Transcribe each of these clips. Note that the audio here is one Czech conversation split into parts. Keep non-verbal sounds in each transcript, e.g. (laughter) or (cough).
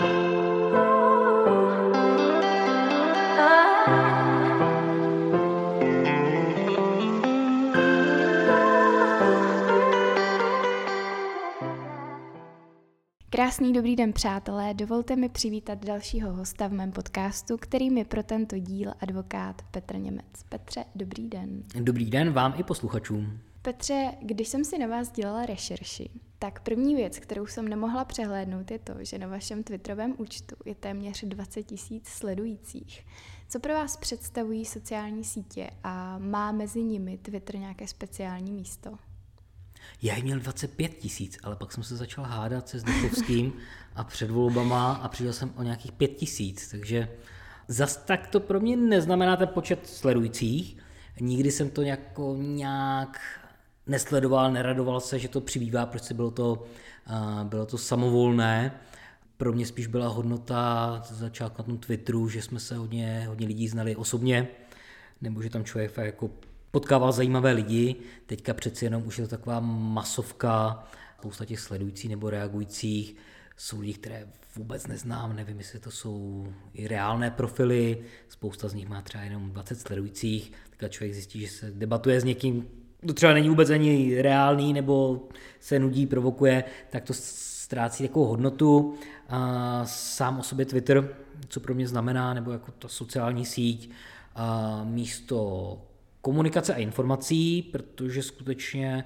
Krásný dobrý den, přátelé. Dovolte mi přivítat dalšího hosta v mém podcastu, kterým je pro tento díl advokát Petr Němec. Petře, dobrý den. Dobrý den vám i posluchačům. Petře, když jsem si na vás dělala rešerši, tak první věc, kterou jsem nemohla přehlédnout, je to, že na vašem Twitterovém účtu je téměř 20 tisíc sledujících. Co pro vás představují sociální sítě a má mezi nimi Twitter nějaké speciální místo? Já jich měl 25 tisíc, ale pak jsem se začal hádat se Zdechovským a před volbama a přišel jsem o nějakých 5 tisíc, takže zas tak to pro mě neznamená ten počet sledujících. Nikdy jsem to jako nějak nesledoval, neradoval se, že to přibývá, protože bylo to, bylo to samovolné. Pro mě spíš byla hodnota začátku na tom Twitteru, že jsme se hodně, hodně lidí znali osobně, nebo že tam člověk jako potkával zajímavé lidi. Teďka přeci jenom už je to taková masovka, spousta těch sledujících nebo reagujících jsou lidi, které vůbec neznám, nevím, jestli to jsou i reálné profily, spousta z nich má třeba jenom 20 sledujících, tak člověk zjistí, že se debatuje s někým, kdo třeba není vůbec ani reálný, nebo se nudí, provokuje, tak to ztrácí takovou hodnotu. A sám o sobě Twitter, co pro mě znamená, nebo jako ta sociální síť, a místo komunikace a informací, protože skutečně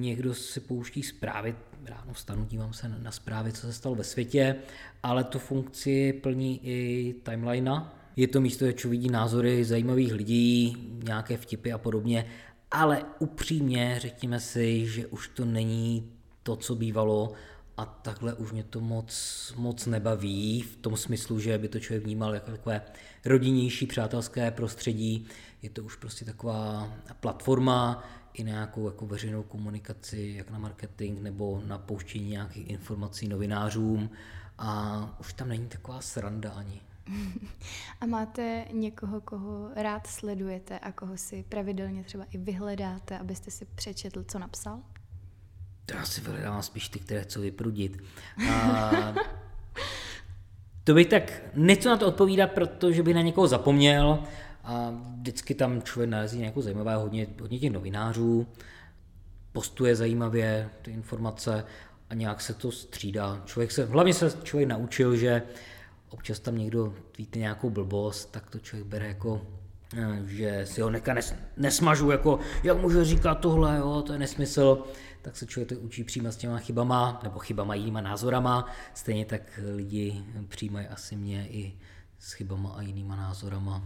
někdo si pouští zprávy, ráno vstanu, dívám se na zprávy, co se stalo ve světě, ale tu funkci plní i timeline. Je to místo, kde člověk vidí názory zajímavých lidí, nějaké vtipy a podobně, ale upřímně řekněme si, že už to není to, co bývalo a takhle už mě to moc, moc nebaví v tom smyslu, že by to člověk vnímal jako takové rodinnější, přátelské prostředí. Je to už prostě taková platforma i na nějakou jako veřejnou komunikaci, jak na marketing nebo na pouštění nějakých informací novinářům a už tam není taková sranda ani. A máte někoho, koho rád sledujete a koho si pravidelně třeba i vyhledáte, abyste si přečetl, co napsal? To já si vyhledávám spíš ty, které co vyprudit. A (laughs) to bych tak nechci na to odpovídat, protože bych na někoho zapomněl a vždycky tam člověk nalezí nějakou zajímavé, hodně, hodně těch novinářů, postuje zajímavě ty informace a nějak se to střídá. Člověk se, hlavně se člověk naučil, že občas tam někdo tweetne nějakou blbost, tak to člověk bere jako eh, že si ho neka nes, nesmažu, jako jak můžu říkat tohle, jo, to je nesmysl tak se člověk učí přijímat s těma chybama, nebo chybama jinýma názorama. Stejně tak lidi přijímají asi mě i s chybama a jinýma názorama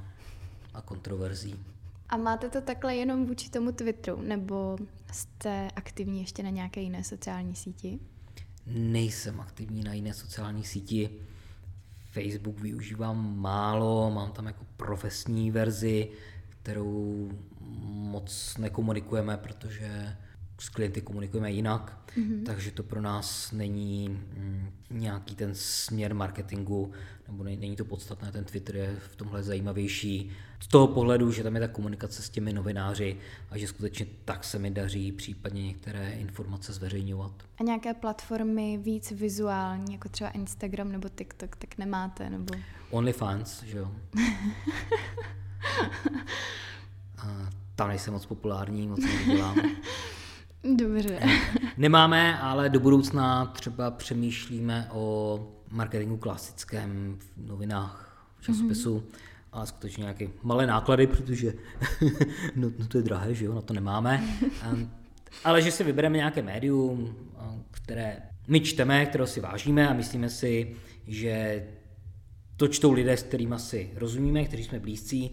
a kontroverzí. A máte to takhle jenom vůči tomu Twitteru, nebo jste aktivní ještě na nějaké jiné sociální síti? Nejsem aktivní na jiné sociální síti. Facebook využívám málo, mám tam jako profesní verzi, kterou moc nekomunikujeme, protože s klienty komunikujeme jinak, mm-hmm. takže to pro nás není mm, nějaký ten směr marketingu, nebo není to podstatné, ten Twitter je v tomhle zajímavější. Z toho pohledu, že tam je ta komunikace s těmi novináři a že skutečně tak se mi daří případně některé informace zveřejňovat. A nějaké platformy víc vizuální, jako třeba Instagram nebo TikTok, tak nemáte? Nebo... OnlyFans, že jo. (laughs) a tam nejsem moc populární, moc nedělám. (laughs) Dobře. Nemáme, ale do budoucna třeba přemýšlíme o marketingu klasickém v novinách, v časopisu, mm-hmm. ale skutečně nějaké malé náklady, protože (laughs) no, no to je drahé, že jo, na to nemáme. ale že si vybereme nějaké médium, které my čteme, které si vážíme a myslíme si, že to čtou lidé, s kterými si rozumíme, kteří jsme blízcí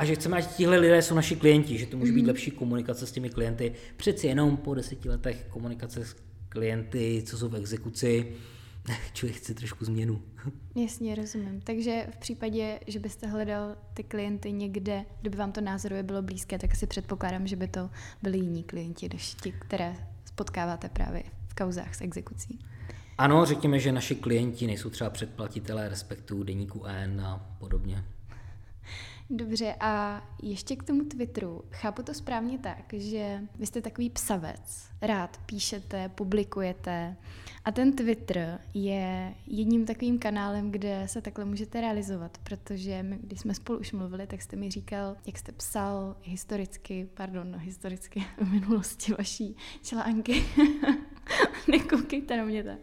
a že chceme, ať tihle lidé jsou naši klienti, že to může být mhm. lepší komunikace s těmi klienty. Přeci jenom po deseti letech komunikace s klienty, co jsou v exekuci, (laughs) člověk chce trošku změnu. (laughs) Jasně, rozumím. Takže v případě, že byste hledal ty klienty někde, kdyby vám to názorově bylo blízké, tak si předpokládám, že by to byli jiní klienti, než ti, které spotkáváte právě v kauzách s exekucí. Ano, řekněme, že naši klienti nejsou třeba předplatitelé respektu deníku N a podobně. Dobře, a ještě k tomu Twitteru. Chápu to správně tak, že vy jste takový psavec, rád píšete, publikujete a ten Twitter je jedním takovým kanálem, kde se takhle můžete realizovat, protože my, když jsme spolu už mluvili, tak jste mi říkal, jak jste psal historicky, pardon, no, historicky (laughs) v minulosti vaší články. (laughs) Nekoukejte na mě tak.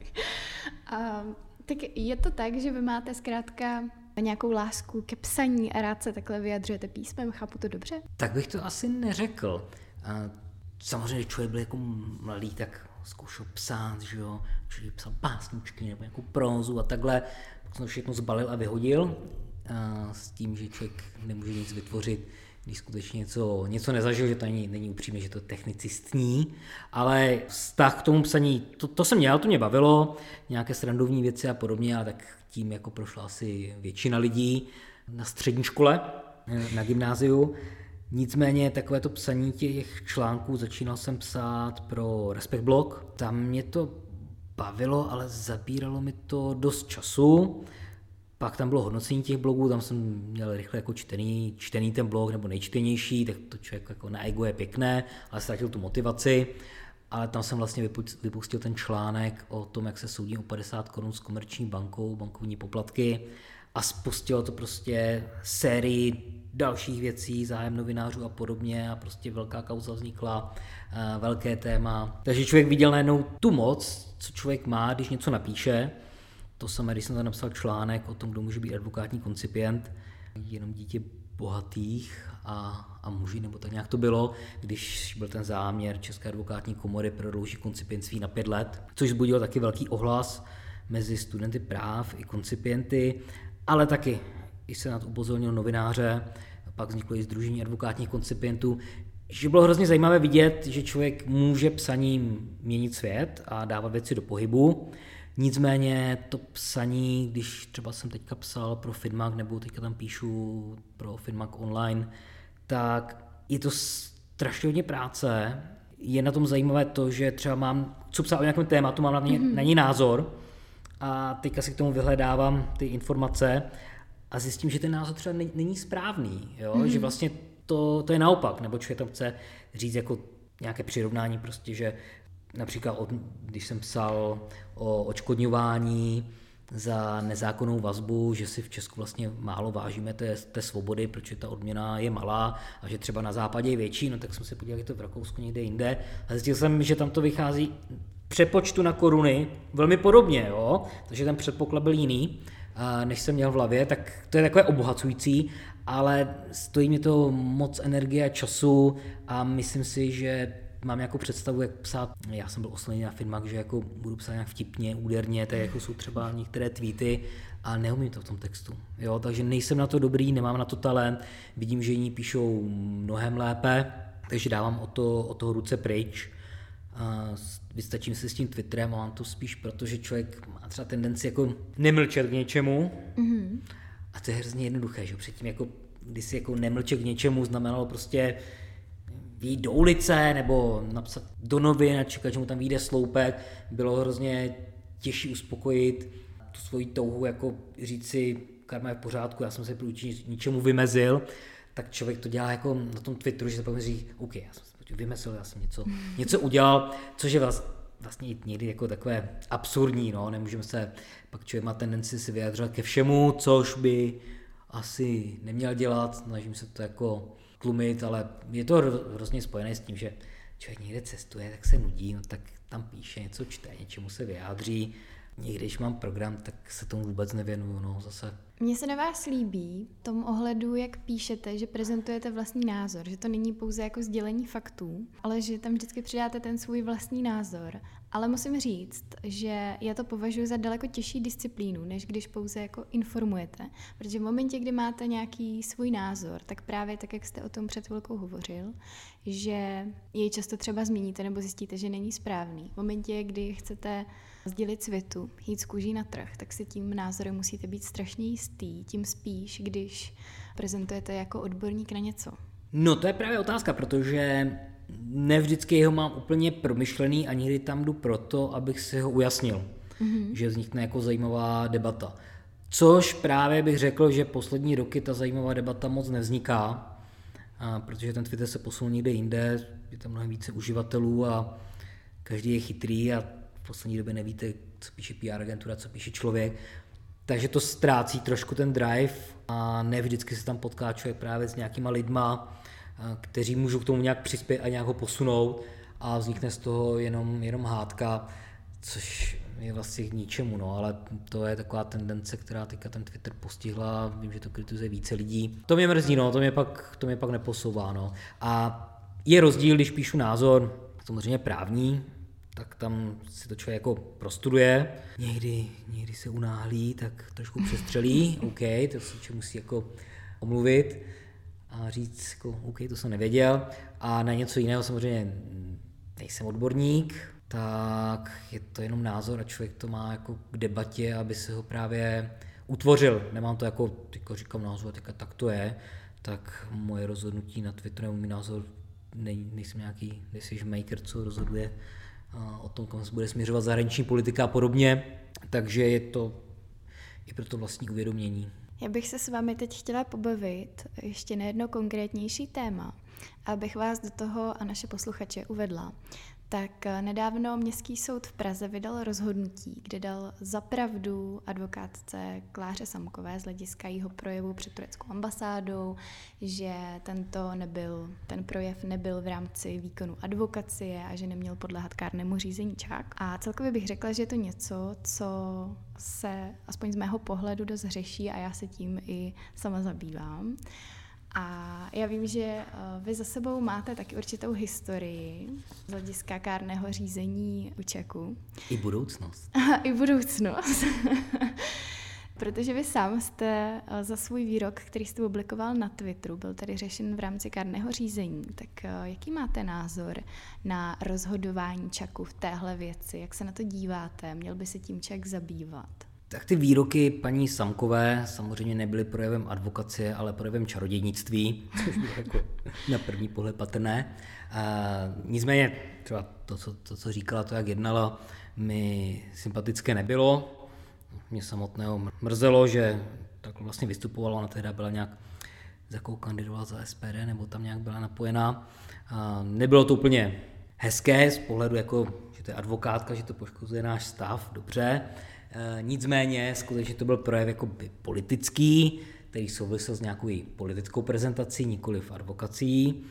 A, tak je to tak, že vy máte zkrátka nějakou lásku ke psaní a rád se takhle vyjadřujete písmem, chápu to dobře? Tak bych to asi neřekl. A samozřejmě, když člověk byl jako mladý, tak zkoušel psát, že jo, člověk psal básničky nebo nějakou prózu a takhle, pak jsem to všechno zbalil a vyhodil a s tím, že člověk nemůže nic vytvořit, když skutečně něco, něco nezažil, že to není, není upřímně, že to technicistní, ale vztah k tomu psaní, to, to jsem měl, to mě bavilo, nějaké srandovní věci a podobně, a tak tím jako prošla asi většina lidí na střední škole, na gymnáziu. Nicméně takové to psaní těch článků začínal jsem psát pro Respect Blog. Tam mě to bavilo, ale zabíralo mi to dost času. Pak tam bylo hodnocení těch blogů, tam jsem měl rychle jako čtený, čtený ten blog nebo nejčtenější, tak to člověk jako na ego je pěkné, ale ztratil tu motivaci. Ale tam jsem vlastně vypustil ten článek o tom, jak se soudí o 50 korun s komerční bankou, bankovní poplatky a spustilo to prostě sérii dalších věcí, zájem novinářů a podobně a prostě velká kauza vznikla, eh, velké téma. Takže člověk viděl najednou tu moc, co člověk má, když něco napíše. To samé, když jsem tam napsal článek o tom, kdo může být advokátní koncipient, jenom dítě bohatých a, a muži, nebo tak nějak to bylo, když byl ten záměr České advokátní komory prodloužit koncipientství na pět let, což zbudilo taky velký ohlas mezi studenty práv i koncipienty, ale taky i se nad upozornil novináře, pak vzniklo i Združení advokátních koncipientů, že bylo hrozně zajímavé vidět, že člověk může psaním měnit svět a dávat věci do pohybu. Nicméně to psaní, když třeba jsem teďka psal pro Finmag nebo teďka tam píšu pro Finmag online, tak je to strašně hodně práce. Je na tom zajímavé to, že třeba mám, co psát o nějakém tématu, mám na, ně, mm-hmm. na něj názor a teďka si k tomu vyhledávám ty informace a zjistím, že ten názor třeba není správný, jo? Mm-hmm. že vlastně to, to je naopak, nebo člověk tam chce říct jako nějaké přirovnání prostě, že například od, když jsem psal o očkodňování za nezákonnou vazbu, že si v Česku vlastně málo vážíme té, té svobody, protože ta odměna je malá a že třeba na západě je větší, no tak jsem se podíval, jak to v Rakousku někde jinde a zjistil jsem, že tam to vychází přepočtu na koruny velmi podobně, jo? takže ten předpoklad byl jiný, než jsem měl v hlavě, tak to je takové obohacující, ale stojí mi to moc energie a času a myslím si, že mám jako představu, jak psát, já jsem byl oslený na filmách, že jako budu psát nějak vtipně, úderně, tak jako jsou třeba některé tweety, a neumím to v tom textu. Jo? Takže nejsem na to dobrý, nemám na to talent, vidím, že jiní píšou mnohem lépe, takže dávám o, to, o toho ruce pryč. A vystačím se s tím Twitterem a mám to spíš proto, že člověk má třeba tendenci jako nemlčet k něčemu. Mm-hmm. A to je hrozně jednoduché, že předtím jako když si jako nemlčet k něčemu znamenalo prostě výjít do ulice nebo napsat do novin a čekat, že mu tam vyjde sloupek, bylo hrozně těžší uspokojit tu svoji touhu, jako říct si, karma je v pořádku, já jsem se proti ničemu vymezil, tak člověk to dělá jako na tom Twitteru, že se pak říct, OK, já jsem se vymezil, já jsem něco, něco udělal, což je vlastně, vlastně někdy jako takové absurdní, no, nemůžeme se, pak člověk má tendenci si vyjadřovat ke všemu, což by asi neměl dělat, snažím se to jako tlumit, ale je to hrozně spojené s tím, že člověk někde cestuje, tak se nudí, no tak tam píše, něco čte, něčemu se vyjádří. Někdy, když mám program, tak se tomu vůbec nevěnuju, no zase. Mně se na vás líbí v tom ohledu, jak píšete, že prezentujete vlastní názor, že to není pouze jako sdělení faktů, ale že tam vždycky přidáte ten svůj vlastní názor ale musím říct, že já to považuji za daleko těžší disciplínu, než když pouze jako informujete. Protože v momentě, kdy máte nějaký svůj názor, tak právě tak, jak jste o tom před chvilkou hovořil, že jej často třeba změníte nebo zjistíte, že není správný. V momentě, kdy chcete sdělit světu, jít z kůží na trh, tak si tím názorem musíte být strašně jistý, tím spíš, když prezentujete jako odborník na něco. No to je právě otázka, protože ne vždycky ho mám úplně promyšlený a někdy tam jdu proto, abych si ho ujasnil, mm-hmm. že vznikne jako zajímavá debata. Což právě bych řekl, že poslední roky ta zajímavá debata moc nevzniká, a protože ten Twitter se posunul někde jinde, je tam mnohem více uživatelů a každý je chytrý a v poslední době nevíte, co píše PR agentura, co píše člověk. Takže to ztrácí trošku ten drive a ne vždycky se tam potká člověk právě s nějakýma lidma, kteří můžou k tomu nějak přispět a nějak ho posunout a vznikne z toho jenom, jenom hádka, což je vlastně k ničemu, no, ale to je taková tendence, která teďka ten Twitter postihla, vím, že to kritizuje více lidí. To mě mrzí, no, to mě pak, to mě pak neposouvá, no. A je rozdíl, když píšu názor, samozřejmě právní, tak tam si to člověk jako prostuduje. Někdy, někdy se unáhlí, tak trošku přestřelí, OK, to se musí jako omluvit a říct, jako, OK, to jsem nevěděl. A na něco jiného samozřejmě nejsem odborník, tak je to jenom názor a člověk to má jako k debatě, aby se ho právě utvořil. Nemám to jako, jako říkám názor, teďka tak to je, tak moje rozhodnutí na Twitteru můj názor ne, nejsem nějaký decision maker, co rozhoduje o tom, kam se bude směřovat zahraniční politika a podobně, takže je to i pro to vlastní uvědomění. Já bych se s vámi teď chtěla pobavit ještě na jedno konkrétnější téma, abych vás do toho a naše posluchače uvedla tak eh, nedávno Městský soud v Praze vydal rozhodnutí, kde dal zapravdu advokátce Kláře Samkové z hlediska jeho projevu před tureckou ambasádou, že tento nebyl, ten projev nebyl v rámci výkonu advokacie a že neměl podléhat kárnému řízení čák. A celkově bych řekla, že je to něco, co se aspoň z mého pohledu dost řeší a já se tím i sama zabývám. A já vím, že eh, vy za sebou máte taky určitou historii z hlediska kárného řízení u Čeku. I budoucnost. (laughs) I budoucnost. (laughs) Protože vy sám jste eh, za svůj výrok, který jste publikoval na Twitteru, byl tady řešen v rámci kárného řízení. Tak eh, jaký máte názor na rozhodování Čaku v téhle věci? Jak se na to díváte? Měl by se tím Čak zabývat? Tak ty výroky paní Samkové samozřejmě nebyly projevem advokacie, ale projevem čarodějnictví, což bylo jako (laughs) na první pohled patrné. A nicméně třeba to co, to, co říkala, to, jak jednala, mi sympatické nebylo. Mě samotného mrzelo, že tak vlastně vystupovala, ona tehdy byla nějak, za jakou kandidovala za SPD, nebo tam nějak byla napojená. A nebylo to úplně hezké z pohledu, jako, že to je advokátka, že to poškozuje náš stav, dobře. Eh, nicméně skutečně to byl projev jako politický, který souvisel s nějakou politickou prezentací, nikoli v advokací.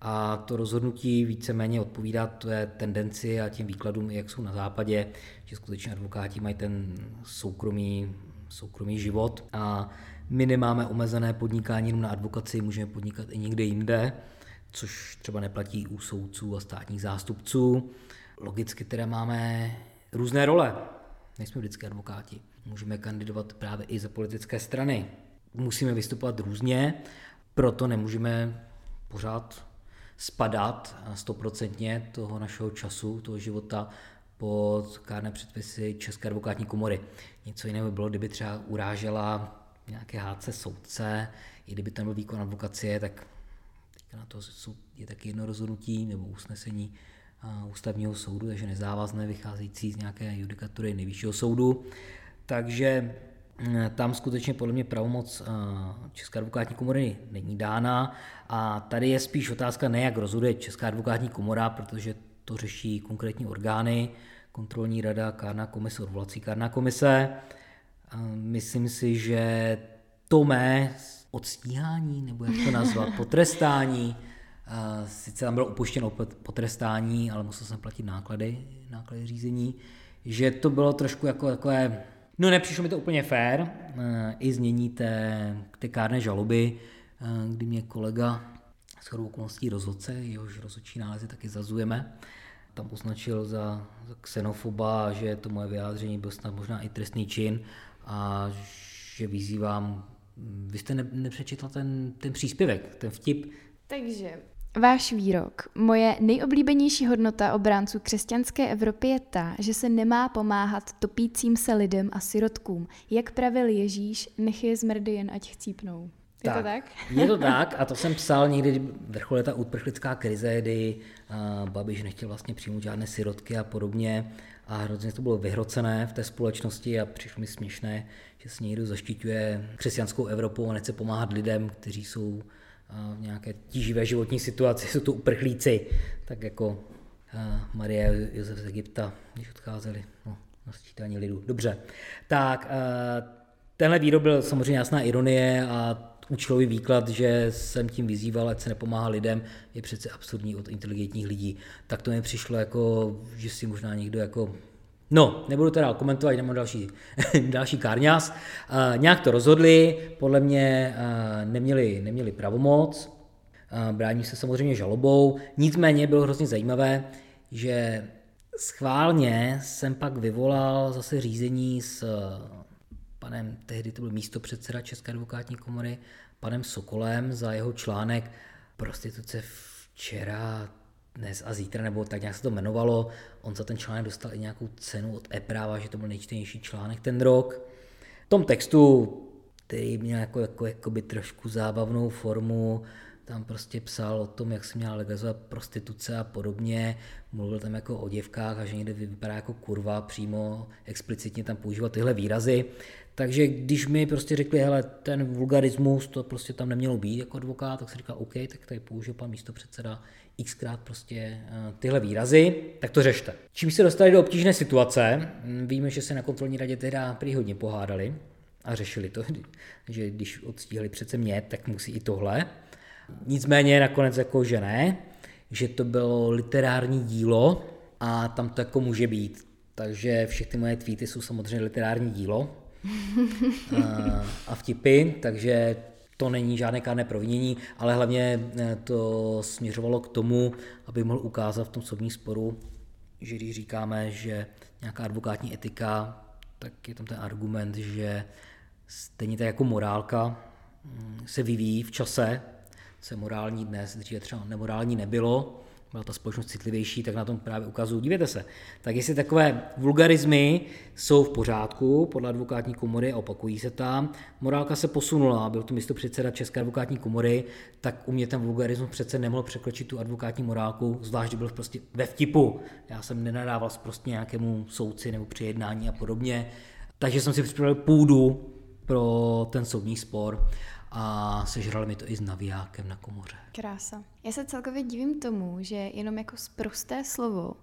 A to rozhodnutí víceméně odpovídá té tendenci a těm výkladům, jak jsou na západě, že skutečně advokáti mají ten soukromý, soukromý život a my nemáme omezené podnikání jenom na advokaci, můžeme podnikat i někde jinde, což třeba neplatí u soudců a státních zástupců. Logicky teda máme různé role nejsme vždycky advokáti. Můžeme kandidovat právě i za politické strany. Musíme vystupovat různě, proto nemůžeme pořád spadat stoprocentně toho našeho času, toho života pod kárné předpisy České advokátní komory. Něco jiného by bylo, kdyby třeba urážela nějaké hádce soudce, i kdyby tam byl výkon advokacie, tak na to je taky jedno rozhodnutí nebo usnesení ústavního soudu, takže nezávazné vycházející z nějaké judikatury nejvyššího soudu. Takže mm, tam skutečně podle mě pravomoc České advokátní komory není dána a tady je spíš otázka ne, jak rozhoduje Česká advokátní komora, protože to řeší konkrétní orgány, kontrolní rada, kárná komise, odvolací kárná komise. Myslím si, že to mé odstíhání, nebo jak to nazvat, (laughs) potrestání, sice tam bylo upuštěno potrestání, ale musel jsem platit náklady, náklady řízení, že to bylo trošku jako takové, no nepřišlo mi to úplně fair, eh, i znění té, té kárné žaloby, eh, kdy mě kolega s chodou okolností rozhodce, jehož rozhodčí nálezy taky zazujeme, tam označil za, za xenofoba, že to moje vyjádření byl snad možná i trestný čin a že vyzývám, vy jste ne, nepřečetla ten, ten příspěvek, ten vtip. Takže Váš výrok. Moje nejoblíbenější hodnota obránců křesťanské Evropy je ta, že se nemá pomáhat topícím se lidem a sirotkům. Jak pravil Ježíš, nech je zmrdy jen ať chcípnou. Je tak, to tak? Je to (laughs) tak a to jsem psal někdy, vrcholuje ta uprchlická krize, kdy uh, Babiš nechtěl vlastně přijmout žádné sirotky a podobně a hrozně to bylo vyhrocené v té společnosti a přišlo mi směšné, že se někdo zaštiťuje křesťanskou Evropou a nechce pomáhat lidem, kteří jsou v nějaké tíživé životní situaci, jsou to uprchlíci, tak jako Marie Josef z Egypta, když odcházeli no, na sčítání lidu. Dobře, tak tenhle výrok byl samozřejmě jasná ironie a účelový výklad, že jsem tím vyzýval, ať se nepomáhá lidem, je přece absurdní od inteligentních lidí. Tak to mi přišlo jako, že si možná někdo jako No, nebudu teda komentovat, jdeme další, (laughs) další kárňas. Uh, nějak to rozhodli, podle mě uh, neměli, neměli pravomoc, uh, brání se samozřejmě žalobou, nicméně bylo hrozně zajímavé, že schválně jsem pak vyvolal zase řízení s panem, tehdy to byl místo předseda České advokátní komory, panem Sokolem za jeho článek Prostituce včera, dnes a zítra, nebo tak nějak se to jmenovalo. On za ten článek dostal i nějakou cenu od e-práva, že to byl nejčtenější článek ten rok. V tom textu, který měl jako, jako, jako by trošku zábavnou formu, tam prostě psal o tom, jak se měla legalizovat prostituce a podobně, mluvil tam jako o děvkách a že někde vypadá jako kurva, přímo explicitně tam používat tyhle výrazy. Takže když mi prostě řekli, hele, ten vulgarismus, to prostě tam nemělo být jako advokát, tak se říká, OK, tak tady použil pan místo předseda xkrát prostě eh, tyhle výrazy, tak to řešte. Čím se dostali do obtížné situace, hm, víme, že se na kontrolní radě teda prý hodně pohádali a řešili to, (laughs) že když odstíhali přece mě, tak musí i tohle. Nicméně nakonec jako, že ne, že to bylo literární dílo a tam to jako může být. Takže všechny moje tweety jsou samozřejmě literární dílo a, (laughs) a vtipy, takže to není žádné kárné provinění, ale hlavně eh, to směřovalo k tomu, aby mohl ukázat v tom soudním sporu, že když říkáme, že nějaká advokátní etika, tak je tam ten argument, že stejně tak jako morálka mm, se vyvíjí v čase, se morální dnes, dříve třeba nemorální nebylo, byla ta společnost citlivější, tak na tom právě ukazují. Dívejte se, tak jestli takové vulgarizmy jsou v pořádku podle advokátní komory opakují se tam, morálka se posunula, byl to místo předseda České advokátní komory, tak u mě ten vulgarismus přece nemohl překročit tu advokátní morálku, zvlášť, byl prostě ve vtipu. Já jsem nenadával prostě nějakému soudci nebo při jednání a podobně, takže jsem si připravil půdu pro ten soudní spor a sežrali mi to i s navijákem na komoře. Krása. Já se celkově divím tomu, že jenom jako prosté slovo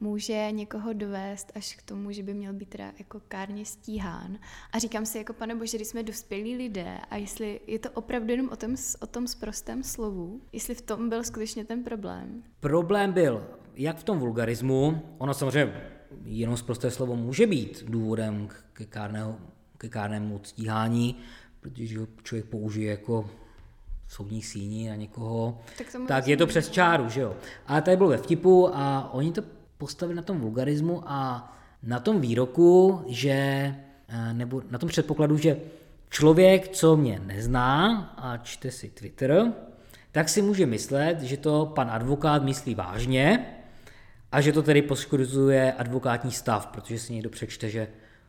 může někoho dovést až k tomu, že by měl být teda jako kárně stíhán. A říkám si jako, pane bože, když jsme dospělí lidé a jestli je to opravdu jenom o tom, o tom sprostém slovu, jestli v tom byl skutečně ten problém. Problém byl jak v tom vulgarismu, ono samozřejmě jenom sprosté slovo může být důvodem ke, kárného, ke kárnému stíhání, protože ho člověk použije jako soudní síni na někoho, tak, tak je to přes čáru, že jo. Ale tady bylo ve vtipu a oni to postavili na tom vulgarismu a na tom výroku, že, eh, nebo na tom předpokladu, že člověk, co mě nezná a čte si Twitter, tak si může myslet, že to pan advokát myslí vážně a že to tedy poškozuje advokátní stav, protože si někdo přečte, že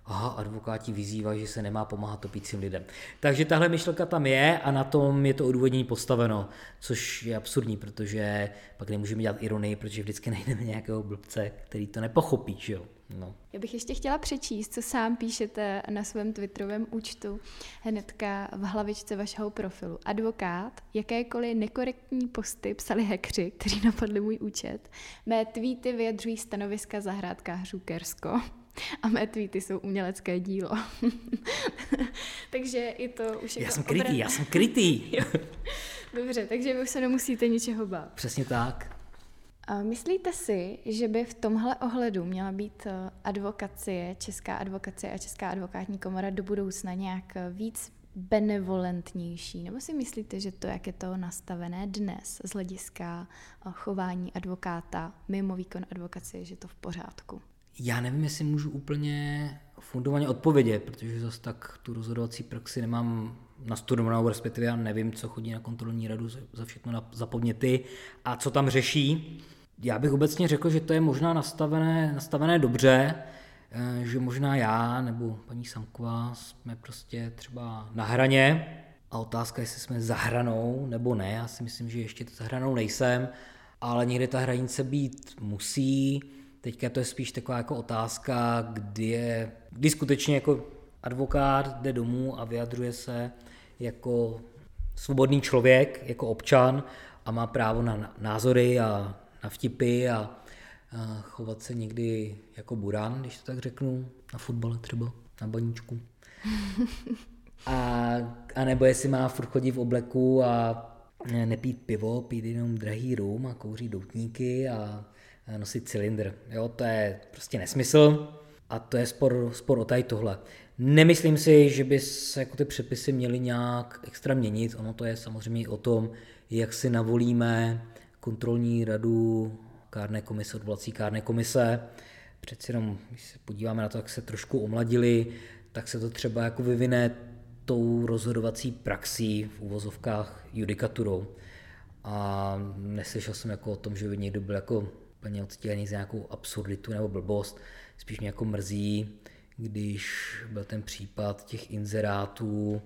aha, advokáti vyzývají, že se nemá pomáhat topícím lidem. Takže tahle myšlenka tam je a na tom je to odůvodnění postaveno, což je absurdní, protože pak nemůžeme dělat ironii, protože vždycky najdeme nějakého blbce, který to nepochopí, že jo. No. Já bych ještě chtěla přečíst, co sám píšete na svém Twitterovém účtu hnedka v hlavičce vašeho profilu. Advokát, jakékoliv nekorektní posty psali hekři, kteří napadli můj účet. Mé tweety vyjadřují stanoviska zahrádkářů Kersko a mé tweety jsou umělecké dílo. (laughs) takže je to už Já jako jsem krytý, obrat... já jsem krytý. (laughs) Dobře, takže vy už se nemusíte ničeho bát. Přesně tak. A myslíte si, že by v tomhle ohledu měla být eh, advokacie, česká advokacie a česká advokátní komora do budoucna nějak eh, víc benevolentnější? Nebo si myslíte, že to, jak je to nastavené dnes z hlediska eh, chování advokáta mimo výkon advokacie, že to v pořádku? Já nevím, jestli můžu úplně fundovaně odpovědět, protože zase tak tu rozhodovací praxi nemám nastudovanou, respektive já nevím, co chodí na kontrolní radu za všechno za podněty a co tam řeší. Já bych obecně řekl, že to je možná nastavené, nastavené dobře, eh, že možná já nebo paní Samková jsme prostě třeba na hraně a otázka, jestli jsme za hranou nebo ne. Já si myslím, že ještě za hranou nejsem, ale někde ta hranice být musí. Teďka to je spíš taková jako otázka, kdy, je, kdy skutečně jako advokát jde domů a vyjadřuje se jako svobodný člověk, jako občan a má právo na názory a na vtipy a, a chovat se někdy jako burán, když to tak řeknu, na fotbale třeba, na baníčku. A, a nebo jestli má furt chodit v obleku a nepít pivo, pít jenom drahý rum a kouří doutníky a nosit cylindr. Jo, to je prostě nesmysl a to je spor, spor o tady tohle. Nemyslím si, že by se jako ty předpisy měly nějak extra měnit. Ono to je samozřejmě o tom, jak si navolíme kontrolní radu kárné komise, odvolací kárné komise. Přeci jenom, když se podíváme na to, jak se trošku omladili, tak se to třeba jako vyvine tou rozhodovací praxí v uvozovkách judikaturou. A neslyšel jsem jako o tom, že by někdo byl jako úplně odstílený z nějakou absurditu nebo blbost. Spíš mě jako mrzí, když byl ten případ těch inzerátů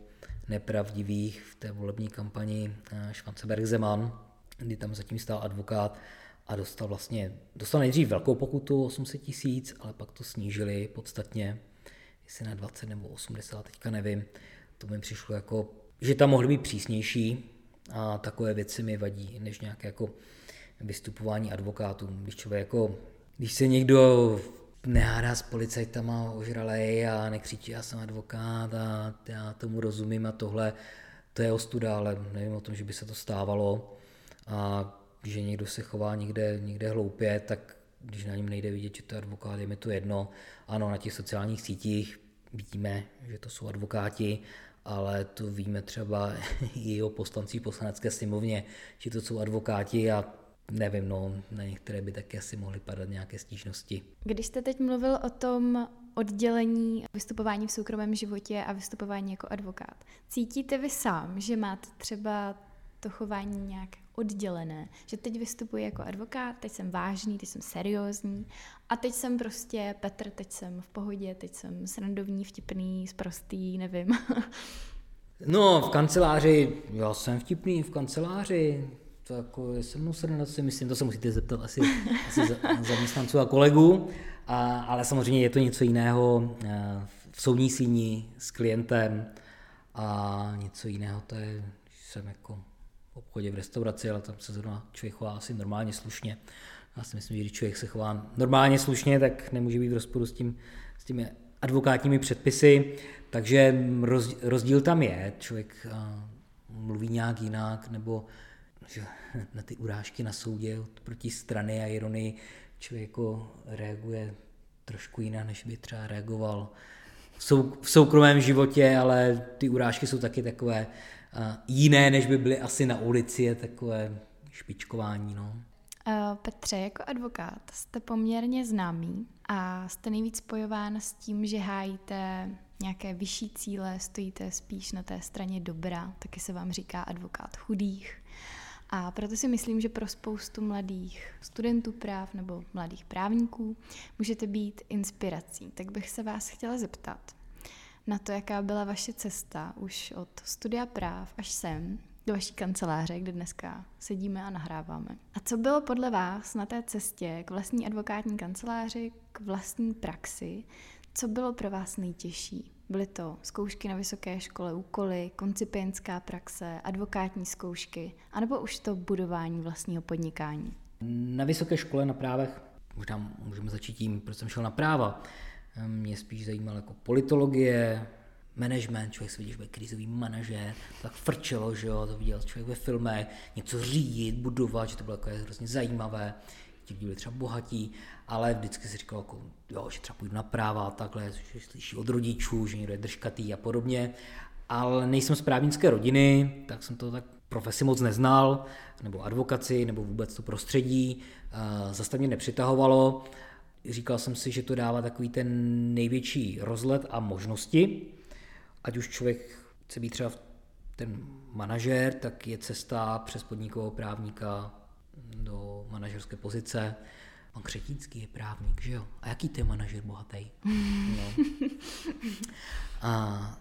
nepravdivých v té volební kampani eh, Schwanzenberg Zeman, kdy tam zatím stál advokát a dostal vlastně, dostal nejdřív velkou pokutu 800 tisíc, ale pak to snížili podstatně, jestli na 20 nebo 80, teďka nevím. To mi přišlo jako, že tam mohly být přísnější a takové věci mi vadí, než nějaké jako vystupování advokátů. Když člověk jako, když se někdo nehádá s policajtama ožralej a nekřičí, já jsem advokát a já tomu rozumím a tohle, to je ostuda, ale nevím o tom, že by se to stávalo. A že někdo se chová někde, někde hloupě, tak když na něm nejde vidět, že to je advokát, je mi to jedno. Ano, na těch sociálních sítích vidíme, že to jsou advokáti, ale to víme třeba (laughs) i o poslancích poslanecké sněmovně, že to jsou advokáti a nevím, no, na některé by taky asi mohly padat nějaké stížnosti. Když jste teď mluvil o tom oddělení vystupování v soukromém životě a vystupování jako advokát, cítíte vy sám, že máte třeba to chování nějak oddělené. Že teď vystupuji jako advokát, teď jsem vážný, teď jsem seriózní a teď jsem prostě Petr, teď jsem v pohodě, teď jsem srandovní, vtipný, sprostý, nevím. (laughs) no, v kanceláři, já jsem vtipný v kanceláři, to jako je se mnou srandace, myslím, to se musíte zeptat asi, asi (laughs) zaměstnanců a kolegů, a, ale samozřejmě je to něco jiného eh, v soudní síni s klientem a něco jiného to je, když jsem jako v obchodě, v restauraci, ale tam se zrovna člověk chová asi normálně slušně. Já si myslím, že když člověk se chová normálně slušně, tak nemůže být v rozporu s, tím, s těmi advokátními předpisy, takže rozdíl tam je. Člověk mluví nějak jinak, nebo že na ty urážky na soudě od proti strany a ironii člověk jako reaguje trošku jinak, než by třeba reagoval v, sou, v soukromém životě, ale ty urážky jsou taky takové jiné, než by byly asi na ulici, je takové špičkování. No. Petře, jako advokát jste poměrně známý a jste nejvíc spojován s tím, že hájíte nějaké vyšší cíle, stojíte spíš na té straně dobra, taky se vám říká advokát chudých. A proto si myslím, že pro spoustu mladých studentů práv nebo mladých právníků můžete být inspirací. Tak bych se vás chtěla zeptat, na to, jaká byla vaše cesta už od studia práv až sem, do vaší kanceláře, kde dneska sedíme a nahráváme. A co bylo podle vás na té cestě k vlastní advokátní kanceláři, k vlastní praxi, co bylo pro vás nejtěžší? Byly to zkoušky na vysoké škole, úkoly, koncipientská praxe, advokátní zkoušky, anebo už to budování vlastního podnikání? Na vysoké škole na právech, možná můžeme začít tím, proč jsem šel na práva, mě spíš zajímalo jako politologie, management, člověk se vidí, že krizový manažer, tak frčelo, že jo, to viděl člověk ve filmech, něco řídit, budovat, že to bylo jako hrozně zajímavé, ti lidi byli třeba bohatí, ale vždycky si říkal, jako, jo, že třeba půjdu na práva takhle, že slyší od rodičů, že někdo je držkatý a podobně, ale nejsem z právnické rodiny, tak jsem to tak profesi moc neznal, nebo advokaci, nebo vůbec to prostředí, zase mě nepřitahovalo říkal jsem si, že to dává takový ten největší rozlet a možnosti. Ať už člověk chce být třeba ten manažer, tak je cesta přes podnikového právníka do manažerské pozice. Pan Křetínský je právník, že jo? A jaký to je manažer bohatý? No. (laughs) A,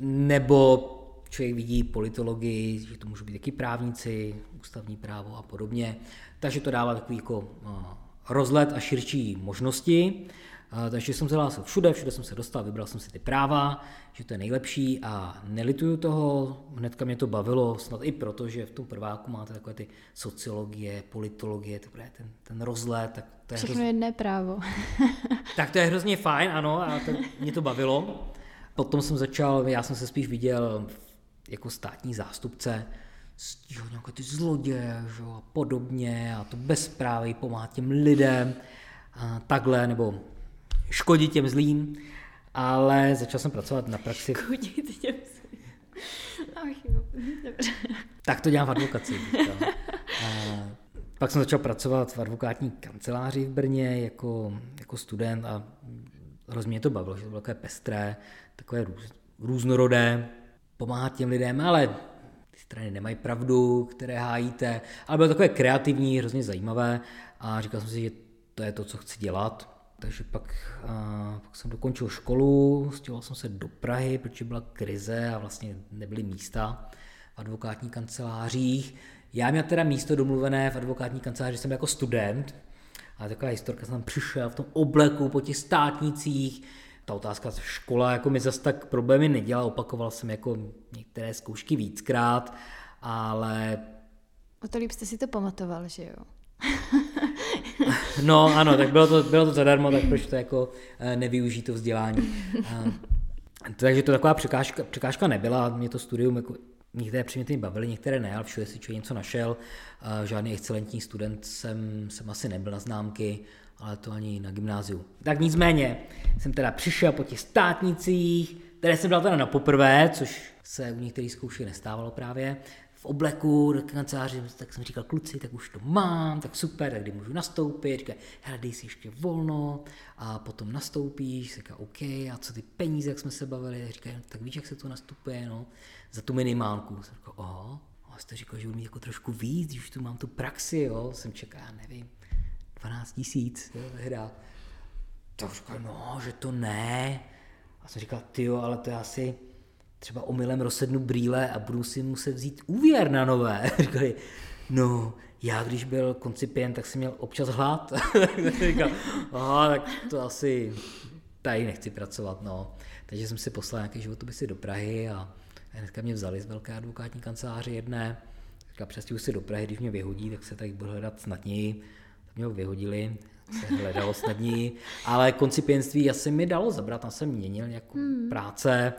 nebo člověk vidí politologii, že to můžou být taky právníci, ústavní právo a podobně. Takže to dává takový jako rozlet a širší možnosti. Takže jsem se hlásil všude, všude jsem se dostal, vybral jsem si ty práva, že to je nejlepší a nelituju toho, hnedka mě to bavilo, snad i proto, že v tom prváku máte takové ty sociologie, politologie, to je ten, ten rozlet. Tak to je Všechno hrozně... jedné právo. (laughs) tak to je hrozně fajn, ano, a to, mě to bavilo. Potom jsem začal, já jsem se spíš viděl jako státní zástupce, stíhat nějaké ty zloděje že, a podobně a to bezpráví pomáhat těm lidem a takhle, nebo škodit těm zlým, ale začal jsem pracovat na praxi. Škodit těm zlým. Ach jo, dobře. Tak to dělám v advokaci. A pak jsem začal pracovat v advokátní kanceláři v Brně jako, jako student a hrozně mě to bavilo, že to bylo takové pestré, takové růz, různorodé, pomáhat těm lidem, ale ty strany nemají pravdu, které hájíte, ale bylo takové kreativní, hrozně zajímavé a říkal jsem si, že to je to, co chci dělat. Takže pak, a, pak jsem dokončil školu, stěhoval jsem se do Prahy, protože byla krize a vlastně nebyly místa v advokátních kancelářích. Já měl teda místo domluvené v advokátní kanceláři, jsem jako student, a taková historka, jsem tam přišel v tom obleku po těch státnicích, ta otázka škola jako mi zase tak problémy nedělala, opakoval jsem jako některé zkoušky víckrát, ale... O to líp jste si to pamatoval, že jo? (laughs) no ano, tak bylo to, bylo to zadarmo, tak proč to jako eh, nevyužít to vzdělání. Takže to taková překážka, překážka nebyla, mě to studium jako Některé předměty mě bavily, některé ne, ale všude si člověk něco našel. Žádný excelentní student jsem, jsem asi nebyl na známky, ale to ani na gymnáziu. Tak nicméně jsem teda přišel po těch státnicích, které jsem dal teda na poprvé, což se u některých zkoušek nestávalo právě, v obleku do kanceláře, tak jsem říkal, kluci, tak už to mám, tak super, tak kdy můžu nastoupit, říkal, hele, dej si ještě volno a potom nastoupíš, říká, OK, a co ty peníze, jak jsme se bavili, říká, tak víš, jak se to nastupuje, no, za tu minimálku. Jsem říkal, oho, a jste říkal, že budu mít jako trošku víc, když tu mám tu praxi, jo, jsem čekal, nevím, 12 tisíc, jo, hra. Tak říkal, no, že to ne. A jsem říkal, ty ale to je asi třeba omylem rozsednu brýle a budu si muset vzít úvěr na nové. (laughs) Říkali, no, já když byl koncipient, tak jsem měl občas hlad. (laughs) říkal, aha, tak to asi tady nechci pracovat, no. Takže jsem si poslal nějaké životopisy do Prahy a hnedka mě vzali z velké advokátní kanceláře jedné. Říkal, přestěhuji si do Prahy, když mě vyhodí, tak se tady budu hledat snadněji mě ho vyhodili, se hledalo snadněji, ale koncipienství asi mi dalo zabrat, tam jsem měnil nějakou hmm. práce,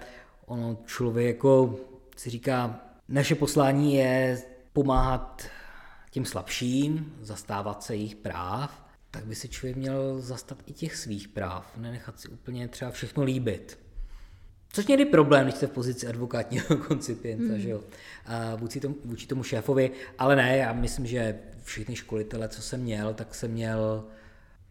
ono člověk jako si říká, naše poslání je pomáhat těm slabším, zastávat se jejich práv, tak by si člověk měl zastat i těch svých práv, nenechat si úplně třeba všechno líbit. Což někdy problém, když jste v pozici advokátního (laughs) koncipienta, mm. že jo, a vůči, tomu, vůči tomu šéfovi, ale ne, já myslím, že všechny školitele, co jsem měl, tak jsem měl,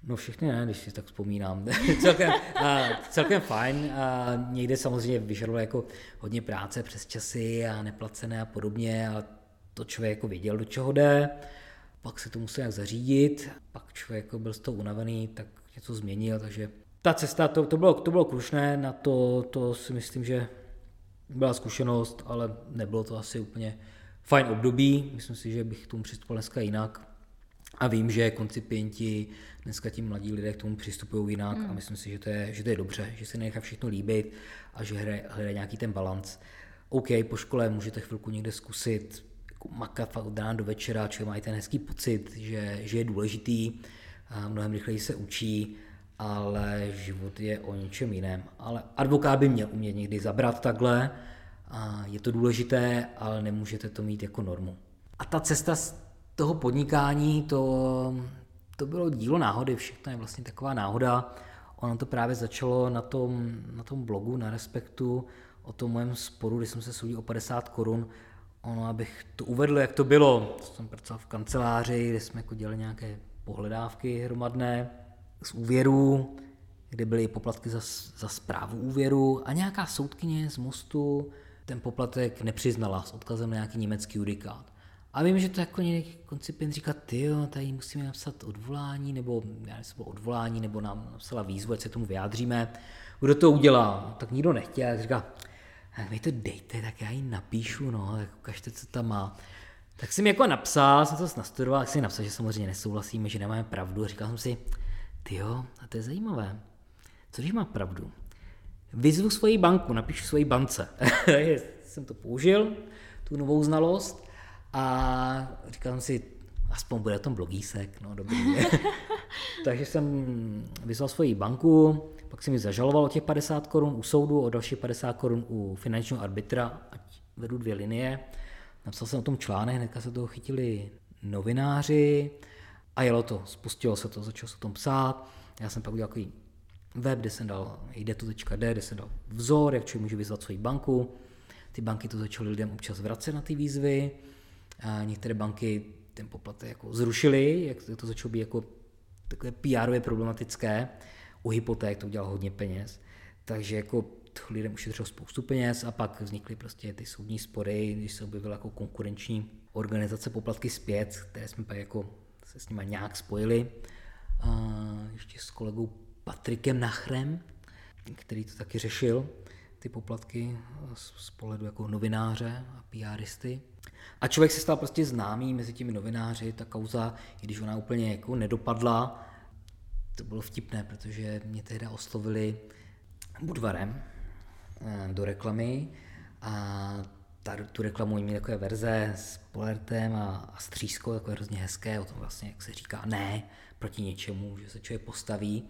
no všechny ne, když si tak vzpomínám, (laughs) celkem, a, celkem fajn a někde samozřejmě vyžadoval jako hodně práce přes časy a neplacené a podobně a to člověk jako věděl, do čeho jde, pak se to musel nějak zařídit, pak člověk jako byl z toho unavený, tak něco změnil, takže ta cesta, to, to, bylo, to bylo krušné, na to, to si myslím, že byla zkušenost, ale nebylo to asi úplně fajn období. Myslím si, že bych k tomu přistupoval dneska jinak. A vím, že koncipienti, dneska ti mladí lidé k tomu přistupují jinak mm. a myslím si, že to, je, že to je dobře, že se nechá všechno líbit a že hledají nějaký ten balans. OK, po škole můžete chvilku někde zkusit jako makat od rána do večera, člověk má ten hezký pocit, že, že je důležitý, a mnohem rychleji se učí, ale život je o něčem jiném. Ale advokát by měl umět někdy zabrat takhle, a je to důležité, ale nemůžete to mít jako normu. A ta cesta z toho podnikání, to, to bylo dílo náhody, všechno je vlastně taková náhoda. Ono to právě začalo na tom, na tom blogu, na Respektu, o tom mojem sporu, kdy jsem se soudil o 50 korun. Ono, abych to uvedl, jak to bylo, jsem pracoval v kanceláři, kde jsme jako dělali nějaké pohledávky hromadné, z úvěru, kde byly poplatky za, za zprávu úvěru a nějaká soudkyně z mostu ten poplatek nepřiznala s odkazem na nějaký německý judikát. A vím, že to jako nějaký koncipient říká, ty jo, tady musíme napsat odvolání, nebo já nevím, odvolání, nebo nám napsala výzvu, ať se tomu vyjádříme. Kdo to udělá? Tak nikdo nechtěl, tak říká, tak mi to dejte, tak já ji napíšu, no, tak ukažte, co tam má. Tak jsem jako napsal, jsem to nastudoval, tak jsem napsal, že samozřejmě nesouhlasíme, že nemáme pravdu. Říkal jsem si, ty jo, a to je zajímavé. Co když má pravdu? Vyzvu svoji banku, napíšu svoji bance. (laughs) jsem to použil, tu novou znalost a říkal jsem si, aspoň bude tom blogísek, no dobrý. (laughs) Takže jsem vyzval svoji banku, pak jsem mi zažaloval o těch 50 korun u soudu, o další 50 korun u finančního arbitra, ať vedu dvě linie. Napsal jsem o tom článek, hnedka se toho chytili novináři a jelo to, spustilo se to, začal se o tom psát. Já jsem pak udělal takový web, kde jsem dal jde kde jsem dal vzor, jak člověk může vyzvat svoji banku. Ty banky to začaly lidem občas vracet na ty výzvy. A některé banky ten poplatek jako zrušili, jak to začalo být jako takové pr problematické. U hypoték to udělal hodně peněz. Takže jako lidem ušetřil spoustu peněz a pak vznikly prostě ty soudní spory, když se objevila jako konkurenční organizace poplatky zpět, které jsme pak jako se s nimi nějak spojili. A ještě s kolegou Patrikem Nachrem, který to taky řešil, ty poplatky z pohledu jako novináře a PRisty. A člověk se stal prostě známý mezi těmi novináři, ta kauza, i když ona úplně jako nedopadla, to bylo vtipné, protože mě tehdy oslovili Budvarem eh, do reklamy. A ta, tu reklamu měli takové verze s polertem a, a střískou, takové hrozně hezké, o tom vlastně, jak se říká, ne proti něčemu, že se člověk postaví,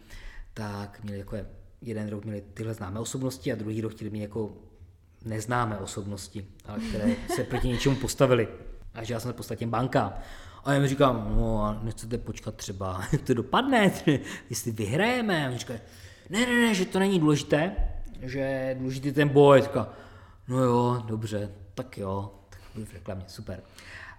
tak měli takové, jeden rok měli tyhle známé osobnosti a druhý rok chtěli mít jako neznámé osobnosti, ale které se proti něčemu postavili. A že já jsem v podstatě banka. A já mi říkám, no a nechcete počkat třeba, (laughs) jak to dopadne, (laughs) jestli vyhrajeme. A říká, ne, ne, ne, že to není důležité, že důležitý ten boj. Říká, no jo, dobře, tak jo, tak budu v reklamě, super.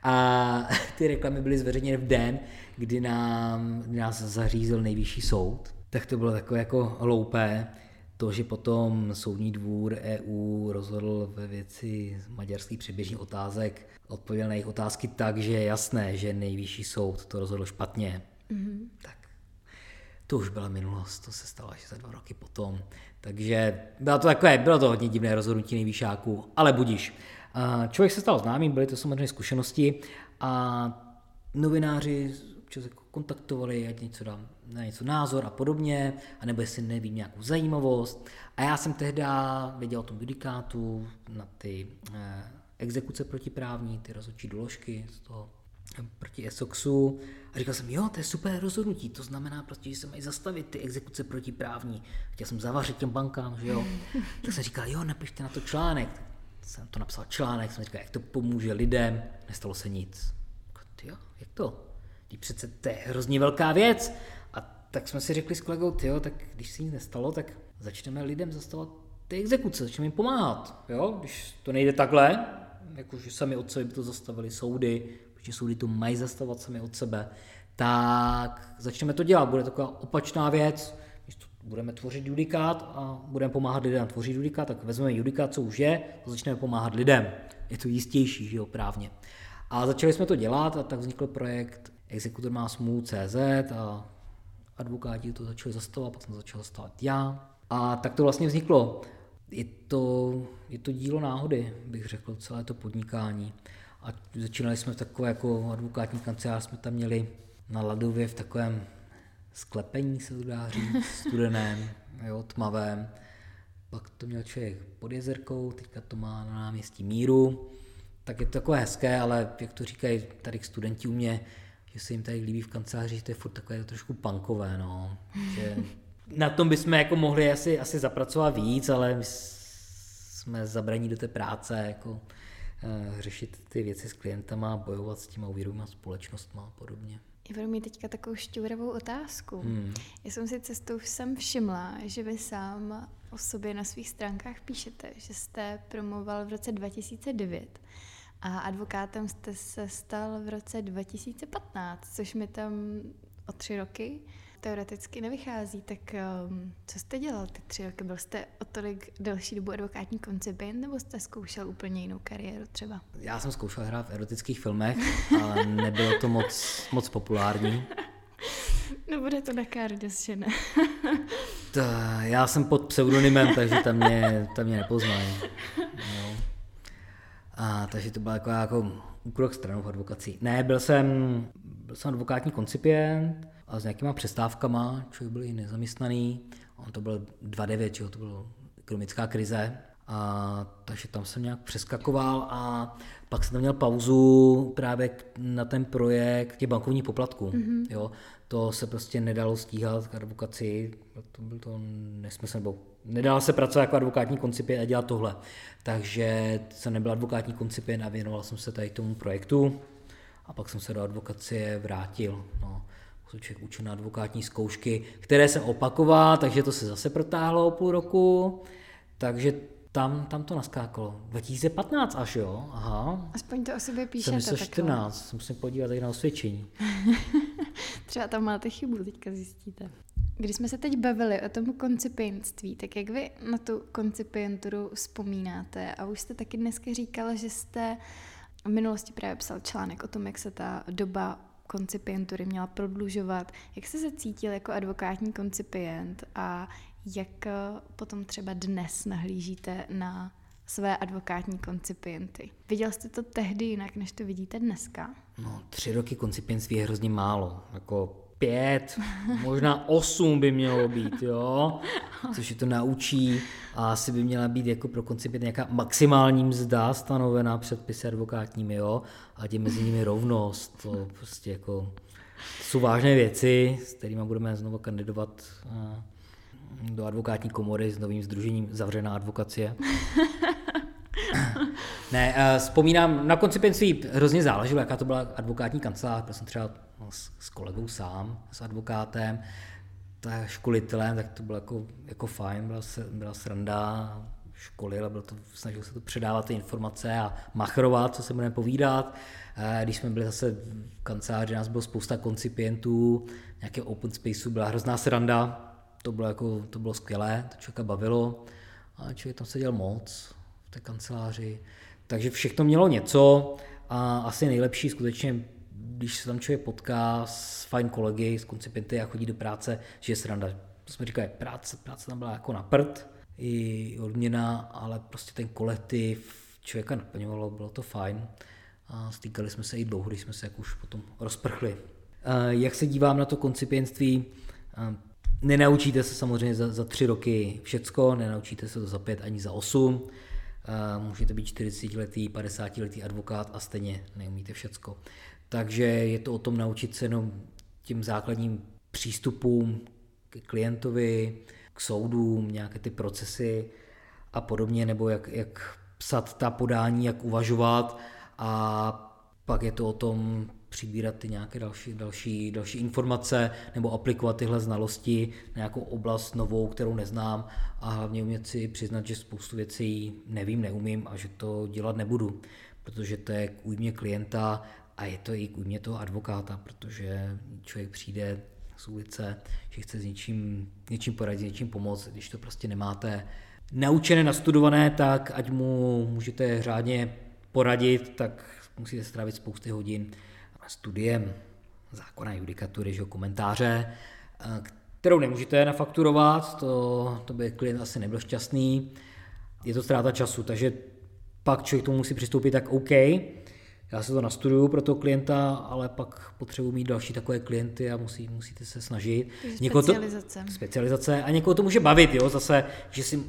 A (laughs) ty reklamy byly zveřejněny v den, kdy, nám, kdy nás zařízl nejvyšší soud. Tak to bylo takové jako hloupé, to, že potom Soudní dvůr EU rozhodl ve věci maďarských předběžných otázek, odpověděl na jejich otázky tak, že je jasné, že nejvyšší soud to rozhodl špatně. Mm-hmm. Tak to už byla minulost, to se stalo až za dva roky potom. Takže bylo to takové, bylo to hodně divné rozhodnutí nejvyšáků, ale budíš. Člověk se stal známým, byly to samozřejmě zkušenosti a novináři občas jako kontaktovali, ať něco dám na něco názor a podobně, anebo jestli nevím nějakou zajímavost. A já jsem tehdy věděl o tom judikátu na ty eh, exekuce protiprávní, ty rozhodčí doložky z toho eh, proti Esoxu a říkal jsem, jo, to je super rozhodnutí, to znamená prostě, že se mají zastavit ty exekuce protiprávní. Chtěl jsem zavařit těm bankám, že jo. (laughs) Tak jsem říkal, jo, napište na to článek. Jsem to napsal článek, jsem říkal, jak to pomůže lidem, nestalo se nic. Jo, jak to? Přece to je hrozně velká věc. A tak jsme si řekli s kolegou, tyjo, tak když se nic nestalo, tak začneme lidem zastavovat ty exekuce, začneme jim pomáhat. Jo? Když to nejde takhle, jakože sami od sebe by to zastavili soudy, protože soudy to mají zastavovat sami od sebe, tak začneme to dělat. Bude taková opačná věc, když to budeme tvořit judikát a budeme pomáhat lidem tvořit judikát, tak vezmeme judikát, co už je, a začneme pomáhat lidem. Je to jistější, že jo, právně. A začali jsme to dělat a tak vznikl projekt exekutor má smůlu CZ a advokáti to začali zastavovat, pak jsem začal zastavovat já. A tak to vlastně vzniklo. Je to, je to dílo náhody, bych řekl, celé to podnikání. A začínali jsme v takové jako advokátní kancelář, jsme tam měli na Ladově v takovém sklepení, se to dá říct, (laughs) studeném, jo, tmavém. Pak to měl člověk pod jezerkou, teďka to má na náměstí Míru. Tak je to takové hezké, ale jak to říkají tady studenti u mě, že se jim tady líbí v kanceláři, že to je furt takové trošku punkové, no. (laughs) Že na tom bychom jako mohli asi, asi zapracovat víc, ale my jsme zabraní do té práce, jako uh, řešit ty věci s klientama, bojovat s těma úvěrovými společnostmi a podobně. budu mít teďka takovou šťouravou otázku. Hmm. Já jsem si cestou jsem všimla, že vy sám o sobě na svých stránkách píšete, že jste promoval v roce 2009 a advokátem jste se stal v roce 2015, což mi tam o tři roky teoreticky nevychází. Tak um, co jste dělal ty tři roky? Byl jste o tolik delší dobu advokátní koncipient, nebo jste zkoušel úplně jinou kariéru třeba? Já jsem zkoušel hrát v erotických filmech, ale nebylo to moc, moc populární. (laughs) Nebude to na Cardias, že ne? to, já jsem pod pseudonymem, takže tam mě, tam mě nepoznají. (laughs) A, takže to byla jako, jako úkrok stranou v advokaci. Ne, byl jsem, byl jsem advokátní koncipient a s nějakýma přestávkama, člověk byl i nezaměstnaný. On to byl 2.9, že to byla ekonomická krize. A, takže tam jsem nějak přeskakoval a pak jsem tam měl pauzu právě na ten projekt těch bankovních poplatků. Mm-hmm. Jo, to se prostě nedalo stíhat k advokaci, to byl to nesmysl, nebo nedalo se pracovat jako advokátní koncipient a dělat tohle. Takže jsem nebyl advokátní koncipient a věnoval jsem se tady tomu projektu a pak jsem se do advokacie vrátil. No, člověk učil na advokátní zkoušky, které jsem opakoval, takže to se zase protáhlo o půl roku. Takže tam, tam to naskákalo. 2015 až jo, aha. Aspoň to o sobě píšete. Jsem myslel 14, jsem musím podívat tady na osvědčení. (laughs) Třeba tam máte chybu, teďka zjistíte. Když jsme se teď bavili o tom koncipientství, tak jak vy na tu koncipienturu vzpomínáte? A už jste taky dneska říkala, že jste v minulosti právě psal článek o tom, jak se ta doba koncipientury měla prodlužovat. Jak jste se cítil jako advokátní koncipient a jak eh, potom třeba dnes nahlížíte na své advokátní koncipienty? Viděl jste to tehdy jinak, než to vidíte dneska? No, tři roky koncipientství je hrozně málo. Jako pět, možná osm by mělo být, jo, což je to naučí a asi by měla být jako pro koncipient nějaká maximální mzda stanovená předpisy advokátními, jo, a tím mezi nimi rovnost, to prostě jako to jsou vážné věci, s kterými budeme znovu kandidovat eh, do advokátní komory s novým združením Zavřená advokacie. (laughs) ne, uh, vzpomínám, na koncipientství hrozně záleželo, jaká to byla advokátní kancelář, byl jsem třeba s, s kolegou sám, s advokátem, tak školitelem, tak to bylo jako, jako fajn, byla, byla sranda, školil, bylo to, snažil se to předávat ty informace a machrovat, co se budeme povídat. Eh, když jsme byli zase v kanceláři, nás bylo spousta koncipientů, nějaké open spaceu, byla hrozná sranda, to bylo, jako, to bylo skvělé, to člověka bavilo a člověk tam seděl moc v té kanceláři. Takže všechno mělo něco a asi nejlepší skutečně, když se tam člověk potká s fajn kolegy, s koncipienty a chodí do práce, že je sranda. To jsme říkali, práce, práce tam byla jako na prd, i odměna, ale prostě ten kolektiv člověka naplňovalo, bylo to fajn. A stýkali jsme se i dlouho, když jsme se jak už potom rozprchli. Jak se dívám na to koncipientství, Nenaučíte se samozřejmě za, za tři roky všecko, nenaučíte se to za pět ani za osm. Můžete být 40-letý, 50-letý advokát a stejně neumíte všecko. Takže je to o tom naučit se jenom tím základním přístupům k klientovi, k soudům, nějaké ty procesy a podobně, nebo jak, jak psat ta podání, jak uvažovat. A pak je to o tom přibírat ty nějaké další, další, další informace nebo aplikovat tyhle znalosti na nějakou oblast novou, kterou neznám. A hlavně umět si přiznat, že spoustu věcí nevím, neumím a že to dělat nebudu, protože to je k újmě klienta a je to i k újmě toho advokáta, protože člověk přijde z ulice, že chce s něčím, něčím poradit, něčím pomoct, když to prostě nemáte naučené, nastudované, tak ať mu můžete řádně poradit, tak musíte strávit spousty hodin studiem zákona judikatury, že komentáře, eh, kterou nemůžete nafakturovat, to, to by klient asi nebyl šťastný, je to ztráta času, takže pak člověk tomu musí přistoupit tak OK, já se to nastuduju pro toho klienta, ale pak potřebuji mít další takové klienty a musí, musíte se snažit. Někoho specializace. To, specializace. A někoho to může bavit, jo, zase, že si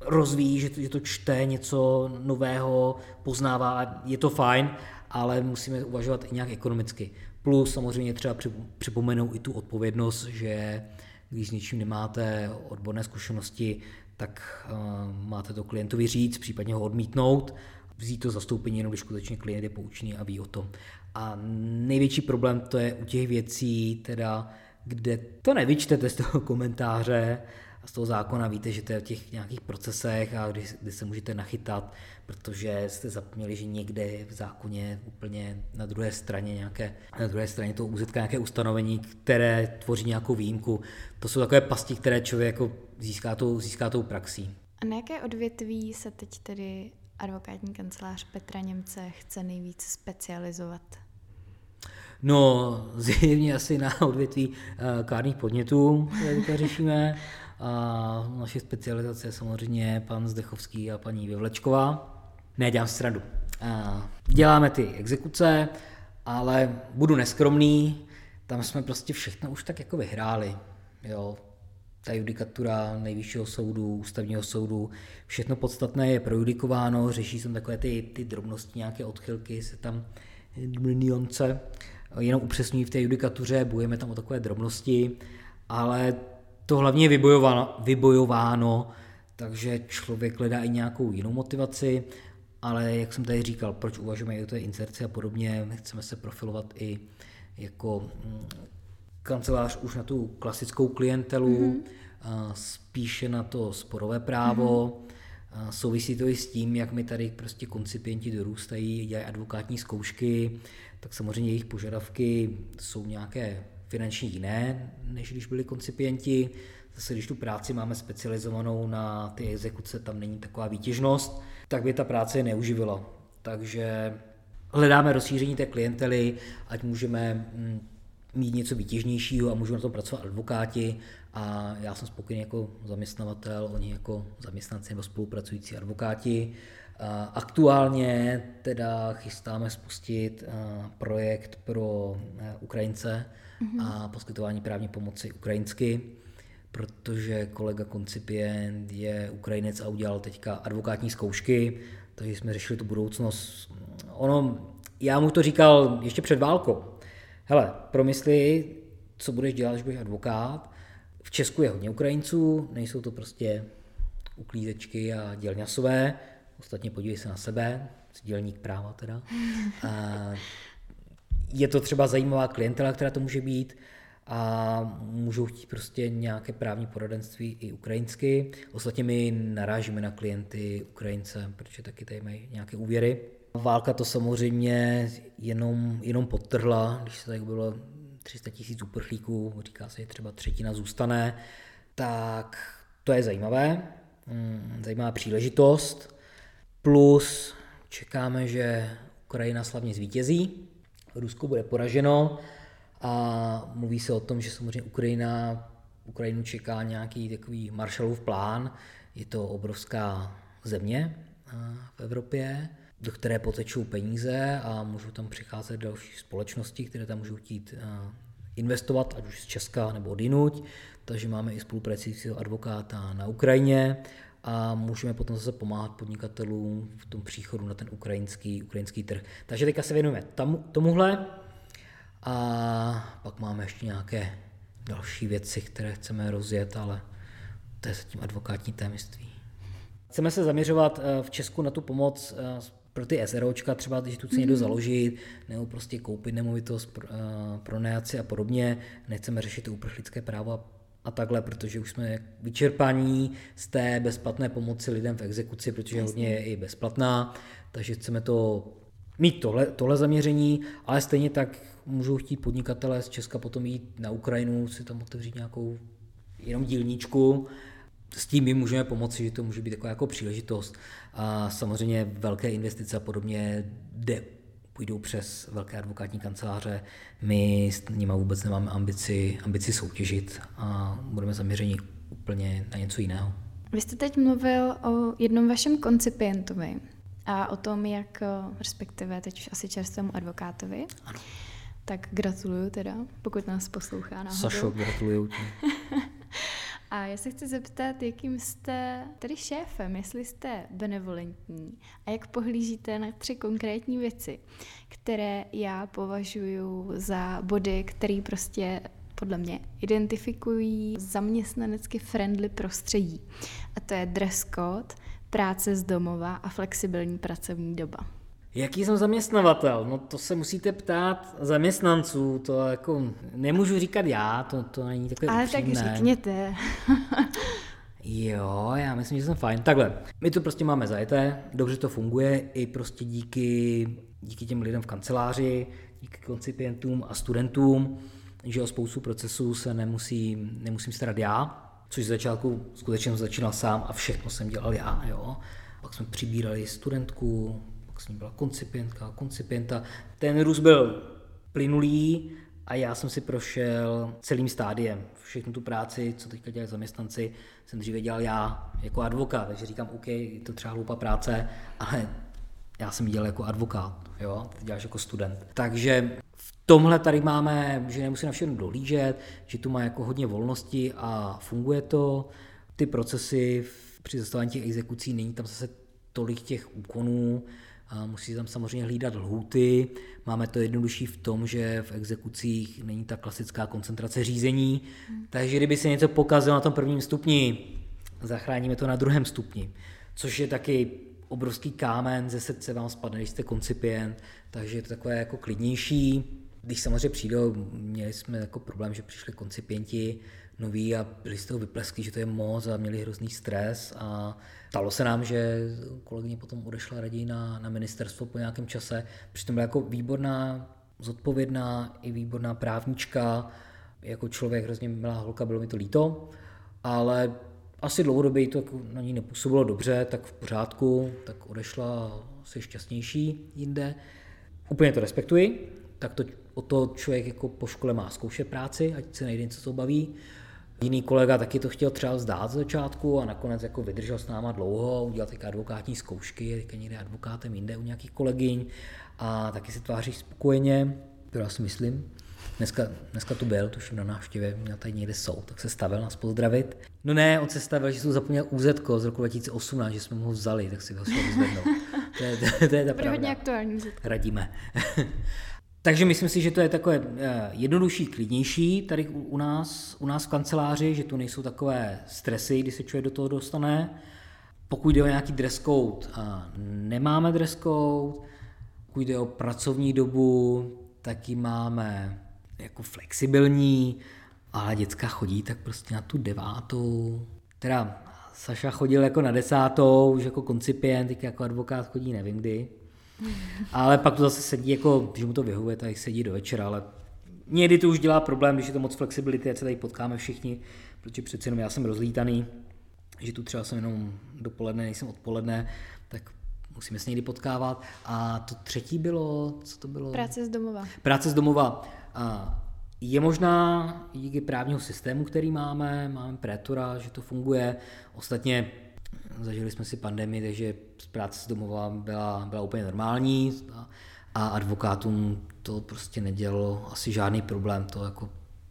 rozvíjí, že to, že to čte něco nového, poznává, je to fajn, ale musíme uvažovat i nějak ekonomicky. Plus samozřejmě třeba připomenout i tu odpovědnost, že když s něčím nemáte odborné zkušenosti, tak uh, máte to klientovi říct, případně ho odmítnout, vzít to zastoupení jenom, když skutečně klient je poučený a ví o tom. A největší problém to je u těch věcí, teda, kde to nevyčtete z toho komentáře, z toho zákona víte, že to je o těch nějakých procesech a kdy, kdy se můžete nachytat, protože jste zapomněli, že někde v zákoně úplně na druhé straně nějaké, na druhé straně toho úzetka nějaké ustanovení, které tvoří nějakou výjimku. To jsou takové pasti, které člověk jako získá tou, získá tou praxí. A na jaké odvětví se teď tedy advokátní kancelář Petra Němce chce nejvíc specializovat? No, (laughs) zjevně asi na odvětví uh, kárných podnětů, které řešíme. A naše specializace je samozřejmě pan Zdechovský a paní Vyvlečková. Ne, dělám srandu. děláme ty exekuce, ale budu neskromný, tam jsme prostě všechno už tak jako vyhráli. Jo, ta judikatura nejvyššího soudu, ústavního soudu, všechno podstatné je projudikováno, řeší se takové ty, ty drobnosti, nějaké odchylky, se tam nuance, jenom upřesňují v té judikatuře, bojujeme tam o takové drobnosti, ale to hlavně je vybojováno, vybojováno takže člověk hledá i nějakou jinou motivaci, ale jak jsem tady říkal, proč uvažujeme i o té inserci a podobně, chceme se profilovat i jako mm, kancelář už na tu klasickou klientelu, mm-hmm. Spíše na to sporové právo. Mm-hmm. Souvisí to i s tím, jak mi tady prostě koncipienti dorůstají, dělají advokátní zkoušky, tak samozřejmě jejich požadavky jsou nějaké finanční jiné, než když byli koncipienti. Zase když tu práci máme specializovanou na ty exekuce, tam není taková výtěžnost, tak by ta práce je neuživila. Takže hledáme rozšíření té klientely, ať můžeme mm, mít něco výtěžnějšího a můžou na tom pracovat advokáti a já jsem spokojený jako zaměstnavatel, oni jako zaměstnanci nebo spolupracující advokáti. Aktuálně teda chystáme spustit projekt pro e, Ukrajince mm-hmm. a poskytování právní pomoci ukrajinsky protože kolega koncipient je Ukrajinec a udělal teďka advokátní zkoušky, takže jsme řešili tu budoucnost. Ono, já mu to říkal ještě před válkou. Hele, promysli, co budeš dělat, když budeš advokát. V Česku je hodně Ukrajinců, nejsou to prostě uklízečky a dělňasové. Ostatně podívej se na sebe, dělník práva teda. (laughs) A je to třeba zajímavá klientela, která to může být a můžou chtít prostě nějaké právní poradenství i ukrajinsky. Ostatně my narážíme na klienty Ukrajince, protože taky tady mají nějaké úvěry. Válka to samozřejmě jenom, jenom podtrhla, když se tady bylo 300 tisíc uprchlíků, říká se, že třeba třetina zůstane, tak to je zajímavé, mm, zajímavá příležitost. Plus čekáme, že Ukrajina slavně zvítězí, Rusko bude poraženo, a mluví se o tom, že samozřejmě Ukrajina, Ukrajinu čeká nějaký takový Marshallův plán. Je to obrovská země eh, v Evropě, do které potečou peníze a můžou tam přicházet další společnosti, které tam můžou chtít eh, investovat, ať už z Česka nebo odjinuť. Takže máme i spolupracujícího advokáta na Ukrajině a můžeme potom zase pomáhat podnikatelům v tom příchodu na ten ukrajinský, ukrajinský trh. Takže teďka se věnujeme tomu, tomuhle. A pak máme ještě nějaké další věci, které chceme rozjet, ale to je zatím advokátní témiství. Chceme se zaměřovat eh, v Česku na tu pomoc eh, pro ty SROčka, třeba když tu chce někdo mhm. založit, nebo prostě koupit nemovitost, pro, eh, pronajaci a podobně. Nechceme řešit to uprchlické právo a takhle, protože už jsme vyčerpaní z té bezplatné pomoci lidem v exekuci, protože hodně je i bezplatná, takže chceme to mít tohle, tohle zaměření, ale stejně tak můžou chtít podnikatelé z Česka potom jít na Ukrajinu, si tam otevřít nějakou jenom dílničku. S tím my můžeme pomoci, že to může být taková jako příležitost. A samozřejmě velké investice a podobně jde, půjdou přes velké advokátní kanceláře. My s nimi vůbec nemáme ambici, ambici soutěžit a budeme zaměřeni úplně na něco jiného. Vy jste teď mluvil o jednom vašem koncipientovi a o tom, jak, respektive teď už asi čerstvému advokátovi. Ano tak gratuluju teda, pokud nás poslouchá náhodou. Sašo, gratuluju ti. (laughs) A já se chci zeptat, jakým jste tedy šéfem, jestli jste benevolentní a jak pohlížíte na tři konkrétní věci, které já považuji za body, které prostě podle mě identifikují zaměstnanecky friendly prostředí. A to je dress code, práce z domova a flexibilní pracovní doba. Jaký jsem zaměstnavatel? No to se musíte ptát zaměstnanců, to jako nemůžu říkat já, to, to není takové Ale upřímné. tak řekněte. jo, já myslím, že jsem fajn. Takhle, my to prostě máme zajeté, dobře to funguje i prostě díky, díky těm lidem v kanceláři, díky koncipientům a studentům, že o spoustu procesů se nemusí, nemusím starat já, což z začátku skutečně jsem začínal sám a všechno jsem dělal já, jo. Pak jsme přibírali studentku, s ní byla koncipientka, koncipienta. Ten růst byl plynulý a já jsem si prošel celým stádiem. Všechnu tu práci, co teďka dělají zaměstnanci, jsem dříve dělal já jako advokát, takže říkám, OK, je to třeba hloupá práce, (laughs) ale já jsem dělal jako advokát, jo, ty děláš jako student. Takže v tomhle tady máme, že nemusí na všechno dohlížet, že tu má jako hodně volnosti a funguje to. Ty procesy při zastavení těch exekucí není tam zase tolik těch úkonů, a musí tam samozřejmě hlídat lhuty. Máme to jednodušší v tom, že v exekucích není ta klasická koncentrace řízení, hmm. takže kdyby se něco pokazilo na tom prvním stupni, zachráníme to na druhém stupni, což je taky obrovský kámen ze srdce vám spadne, když jste koncipient, takže je to takové jako klidnější. Když samozřejmě přijdou, měli jsme jako problém, že přišli koncipienti noví a byli z toho vyplesky, že to je moc a měli hrozný stres a stalo se nám, že kolegyně potom odešla raději na, na ministerstvo po nějakém čase, přitom byla jako výborná, zodpovědná i výborná právnička, jako člověk hrozně milá holka, bylo mi to líto, ale asi dlouhodobě to jako na ní nepůsobilo dobře, tak v pořádku, tak odešla asi šťastnější jinde. Úplně to respektuji, tak to o to člověk jako po škole má zkoušet práci, ať se nejde něco, co baví. Jiný kolega taky to chtěl třeba vzdát z začátku a nakonec jako vydržel s náma dlouho, udělal teďka advokátní zkoušky, teďka někde advokátem jinde u nějakých kolegyň a taky se tváří spokojeně, já si myslím. Dneska, dneska tu byl, tuším na návštěvě, měl tady někde soud, tak se stavil nás pozdravit. No ne, on se stavil, že jsem zapomněl UZ z roku 2018, že jsme mu ho vzali, tak si ho šel vyzvednout. To je, to, to je ta pravda. aktuální Radíme. Takže myslím si, že to je takové eh, jednodušší, klidnější tady u nás, u nás v kanceláři, že tu nejsou takové stresy, kdy se člověk do toho dostane. Pokud jde o nějaký dress code, nemáme dress code. Pokud jde o pracovní dobu, taky máme jako flexibilní, ale děcka chodí tak prostě na tu devátou. Teda Saša chodil jako na desátou, už jako koncipient, teď jako advokát chodí nevím kdy. Ale pak to zase sedí, jako, když mu to vyhovuje, tak sedí do večera, ale někdy to už dělá problém, když je to moc flexibility, ať se tady potkáme všichni, protože přeci jenom já jsem rozlítaný, že tu třeba jsem jenom dopoledne, nejsem odpoledne, tak musíme se někdy potkávat. A to třetí bylo, co to bylo? Práce z domova. Práce z domova. A je možná díky právního systému, který máme, máme prétora, že to funguje. Ostatně zažili jsme si pandemii, takže práce z domova byla, byla úplně normální a, a advokátům to prostě nedělalo asi žádný problém. To jako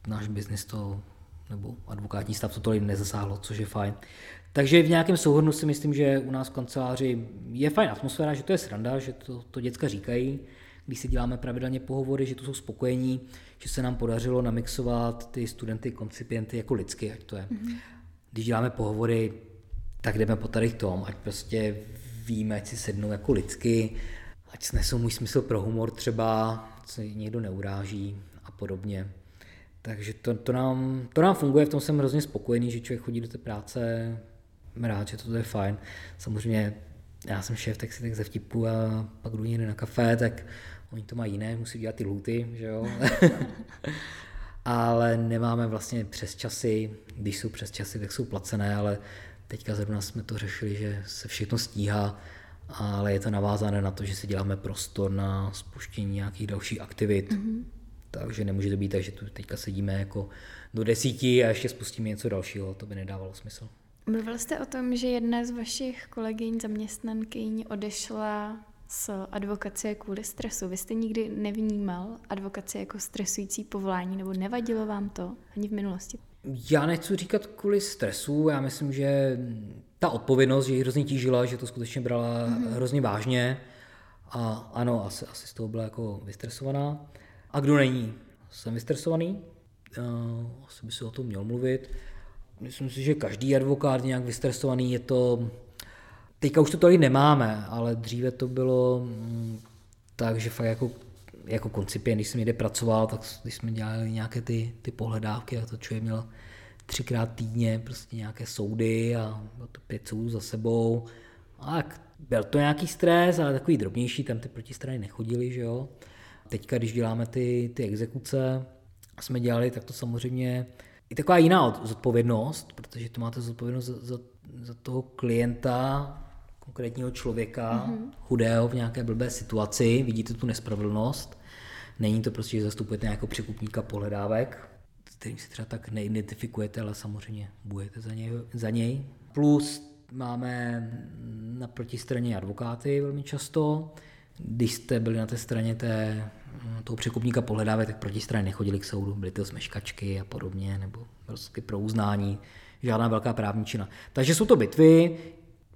náš biznis to nebo advokátní stav to tolik nezasáhlo, což je fajn. Takže v nějakém souhrnu si myslím, že u nás v kanceláři je fajn atmosféra, že to je sranda, že to, to děcka říkají, když si děláme pravidelně pohovory, že to jsou spokojení, že se nám podařilo namixovat ty studenty, koncipienty jako lidsky, ať to je. Mm-hmm. Když děláme pohovory, tak jdeme po tady tom, ať prostě víme, ať si sednou jako lidsky, ať snesou můj smysl pro humor třeba, se někdo neuráží a podobně. Takže to, to, nám, to nám funguje, v tom jsem hrozně spokojený, že člověk chodí do té práce, rád, že to je fajn. Samozřejmě já jsem šéf, tak si tak ze vtipu a pak jdu někde na kafe, tak oni to mají jiné, musí dělat ty lhuty, že jo. (laughs) ale nemáme vlastně přes časy, když jsou přes časy, tak jsou placené, ale teďka zrovna jsme to řešili, že se všechno stíhá, ale je to navázané na to, že si děláme prostor na spuštění nějakých dalších aktivit. Mm-hmm. Takže nemůže to být tak, že tu teďka sedíme jako do desíti a ještě spustíme něco dalšího, to by nedávalo smysl. Mluvil jste o tom, že jedna z vašich kolegyň, zaměstnankyň odešla z advokacie kvůli stresu. Vy jste nikdy nevnímal advokaci jako stresující povolání, nebo nevadilo vám to ani v minulosti? Já nechci říkat kvůli stresu, já myslím, že ta odpovědnost, že ji hrozně tížila, že to skutečně brala mm-hmm. hrozně vážně a ano, asi, asi z toho byla jako vystresovaná. A kdo není? Jsem vystresovaný, uh, asi by se o tom měl mluvit. Myslím si, že každý advokát nějak vystresovaný je to, teďka už to tolik nemáme, ale dříve to bylo mm, tak, že fakt jako, jako koncipient, když jsem někde pracoval, tak když jsme dělali nějaké ty, ty pohledávky a to člověk měl třikrát týdně prostě nějaké soudy a bylo to pět soudů za sebou. A tak byl to nějaký stres, ale takový drobnější, tam ty protistrany nechodili, že jo. Teďka, když děláme ty, ty exekuce, jsme dělali, tak to samozřejmě i taková jiná zodpovědnost, protože to máte zodpovědnost za, za, za toho klienta, konkrétního člověka, mm-hmm. chudého v nějaké blbé situaci, vidíte tu nespravedlnost. Není to prostě, že zastupujete nějakého překupníka pohledávek, s kterým si třeba tak neidentifikujete, ale samozřejmě bujete za něj. Za něj. Plus máme na protistraně advokáty velmi často. Když jste byli na té straně té, toho překupníka pohledávat, tak proti straně nechodili k soudu, byly to smeškačky a podobně, nebo prostě pro uznání, žádná velká právní čina. Takže jsou to bitvy,